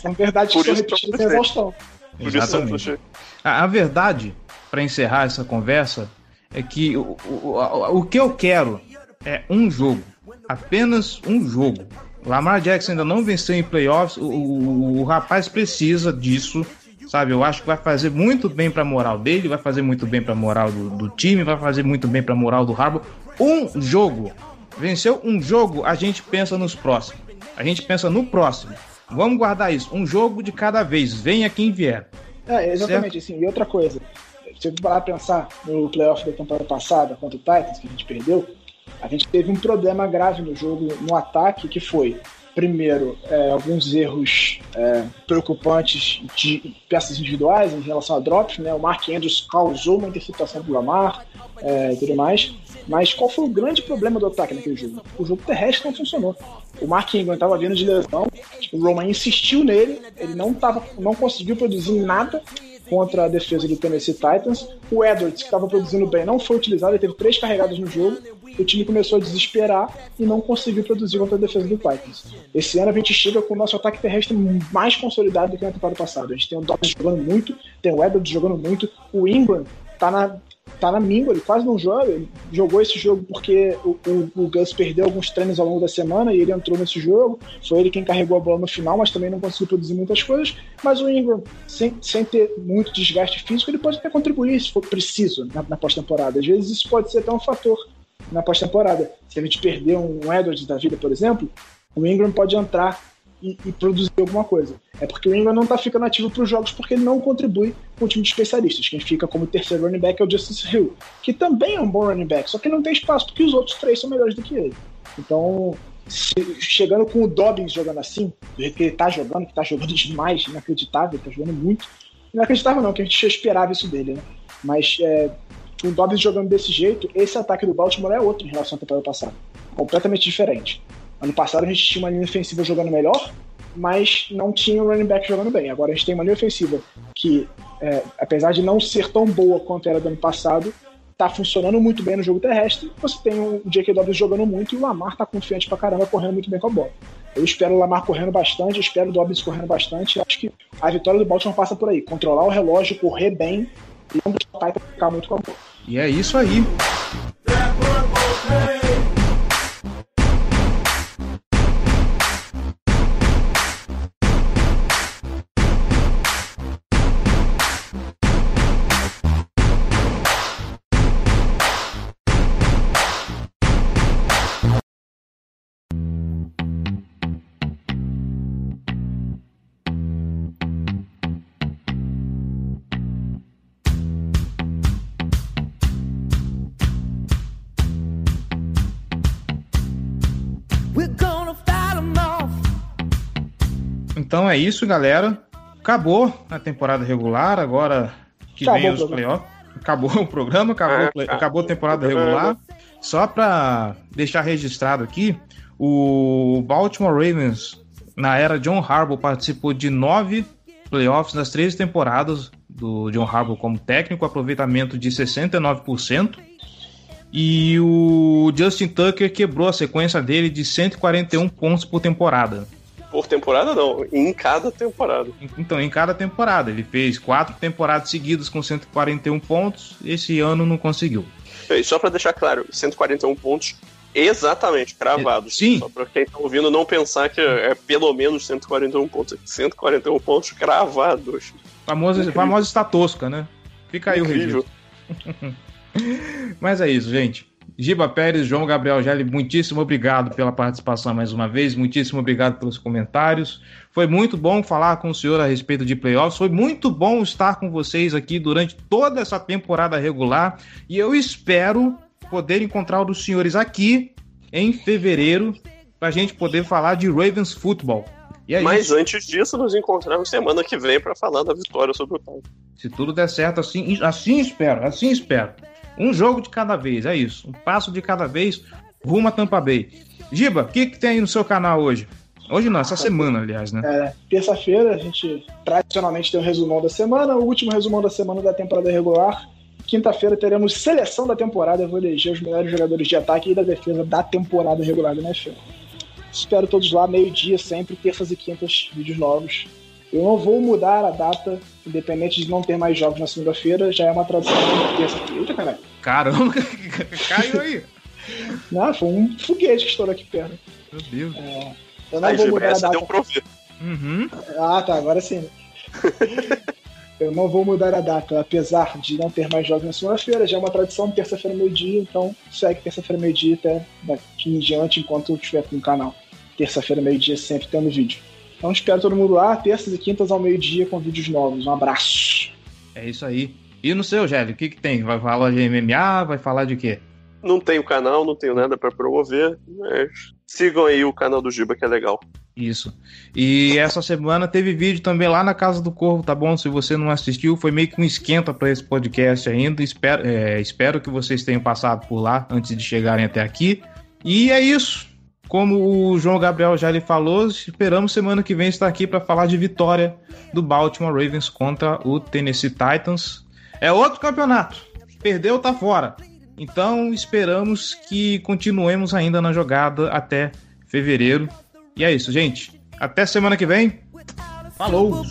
São verdades que Por são repetidas sem gostei. exaustão. Por isso é um Exatamente. clichê. A, a verdade, para encerrar essa conversa, é que o, o, o, o que eu quero é um jogo. Apenas um jogo. Lamar Jackson ainda não venceu em playoffs. O, o, o rapaz precisa disso. Sabe, eu acho que vai fazer muito bem pra moral dele, vai fazer muito bem pra moral do, do time, vai fazer muito bem pra moral do Harbour. Um jogo. Venceu um jogo, a gente pensa nos próximos. A gente pensa no próximo. Vamos guardar isso. Um jogo de cada vez. Venha quem vier. É, exatamente assim. E outra coisa, se eu parar pensar no playoff da temporada passada contra o Titans, que a gente perdeu, a gente teve um problema grave no jogo, no ataque, que foi, primeiro, é, alguns erros é, preocupantes de peças individuais em relação a drops, né? O Mark Andrews causou uma interceptação do Lamar é, e tudo mais. Mas qual foi o grande problema do ataque naquele jogo? O jogo terrestre não funcionou. O Mark Ingram estava vindo de lesão, o Roman insistiu nele, ele não, tava, não conseguiu produzir nada contra a defesa do Tennessee Titans. O Edwards, que estava produzindo bem, não foi utilizado, ele teve três carregadas no jogo. O time começou a desesperar e não conseguiu produzir contra a defesa do Titans. Esse ano a gente chega com o nosso ataque terrestre mais consolidado do que na temporada passada. A gente tem o Dobbs jogando muito, tem o Edwards jogando muito, o Ingram tá na, tá na míngua, ele quase não joga. Ele jogou esse jogo porque o, o, o Gus perdeu alguns treinos ao longo da semana e ele entrou nesse jogo. Foi ele quem carregou a bola no final, mas também não conseguiu produzir muitas coisas. Mas o Ingram, sem, sem ter muito desgaste físico, ele pode até contribuir se for preciso na, na pós-temporada. Às vezes isso pode ser até um fator na pós-temporada. Se a gente perder um Edwards da vida, por exemplo, o Ingram pode entrar e, e produzir alguma coisa. É porque o Ingram não está ficando ativo para os jogos porque ele não contribui com o time de especialistas. Quem fica como terceiro running back é o Justice Hill, que também é um bom running back, só que não tem espaço porque os outros três são melhores do que ele. Então, se, chegando com o Dobbins jogando assim, do jeito que ele tá jogando, que tá jogando demais, inacreditável, tá jogando muito. Inacreditável não, que a gente já esperava isso dele, né? Mas é, com o Dobbins jogando desse jeito, esse ataque do Baltimore é outro em relação à temporada passada. Completamente diferente. Ano passado a gente tinha uma linha ofensiva jogando melhor, mas não tinha o running back jogando bem. Agora a gente tem uma linha ofensiva que, é, apesar de não ser tão boa quanto era do ano passado, tá funcionando muito bem no jogo terrestre. Você tem o J.K. Dobbins jogando muito e o Lamar tá confiante pra caramba, correndo muito bem com a bola. Eu espero o Lamar correndo bastante, espero o Dobbins correndo bastante. Acho que a vitória do Baltimore passa por aí. Controlar o relógio, correr bem e não deixar o ficar muito com a bola. E é isso aí. Então é isso, galera. Acabou a temporada regular, agora que Acabou vem os playoffs. Acabou o programa, acabou, É, o play- tá. acabou a temporada regular. Só para deixar registrado aqui, o Baltimore Ravens, na era John Harbaugh, participou de nove playoffs nas três temporadas do John Harbaugh como técnico, aproveitamento de 69%. E o Justin Tucker quebrou a sequência dele de 141 pontos por temporada. Por temporada, não. Em cada temporada. Então, em cada temporada. Ele fez quatro temporadas seguidas com 141 pontos. Esse ano não conseguiu. E só pra deixar claro, 141 pontos exatamente cravados. Sim. Só pra quem tá ouvindo não pensar que é pelo menos 141 pontos. 141 pontos cravados. Famosa, famosa estatosca, né? Fica aí o Incrível. registro. Mas é isso, gente. Giba Pérez, João Gabriel Gelli, muitíssimo obrigado pela participação mais uma vez, muitíssimo obrigado pelos comentários. Foi muito bom falar com o senhor a respeito de playoffs, foi muito bom estar com vocês aqui durante toda essa temporada regular e eu espero poder encontrar os senhores aqui em fevereiro para a gente poder falar de Ravens Football. É Mas antes disso, nos encontramos semana que vem pra falar da vitória sobre o Titans. Se tudo der certo, assim, assim espero, assim espero. Um jogo de cada vez, é isso. Um passo de cada vez rumo a Tampa Bay. Giba, o que, que tem aí no seu canal hoje? Hoje não, essa semana, aliás, né? É, Terça-feira a gente tradicionalmente tem o resumão da semana, o último resumão da semana da temporada regular. Quinta-feira teremos seleção da temporada. Eu vou eleger os melhores jogadores de ataque e da defesa da temporada regular da NFL. Espero todos lá, meio-dia sempre, terças e quintas, vídeos novos. Eu não vou mudar a data, independente de não ter mais jogos na segunda-feira, já é uma tradição terça-feira. Eita, caralho. Caramba, caiu aí. Não, foi um foguete que estourou aqui perto. Meu Deus. Eu não Aí, vou mudar a data. deu ouvir. Uhum. Ah, tá, agora sim. Eu não vou mudar a data, apesar de não ter mais jogos na segunda-feira, já é uma tradição, terça-feira meio-dia, então segue terça-feira meio-dia até daqui em diante, enquanto eu estiver com o canal. Terça-feira meio-dia sempre tendo vídeo. Então espero todo mundo lá, terças e quintas ao meio-dia com vídeos novos. Um abraço. É isso aí. E no seu, Gélio, o que, que tem? Vai falar de MMA? Vai falar de quê? Não tenho canal, não tenho nada pra promover, mas sigam aí o canal do Giba, que é legal. Isso. E essa semana teve vídeo também lá na Casa do Corvo, tá bom? Se você não assistiu, foi meio que um esquenta para esse podcast ainda. Espero, é, espero que vocês tenham passado por lá antes de chegarem até aqui. E é isso. Como o João Gabriel já lhe falou, esperamos semana que vem estar aqui para falar de vitória do Baltimore Ravens contra o Tennessee Titans. É outro campeonato. Perdeu, tá fora. Então esperamos que continuemos ainda na jogada até fevereiro. E é isso, gente. Até semana que vem. Falou!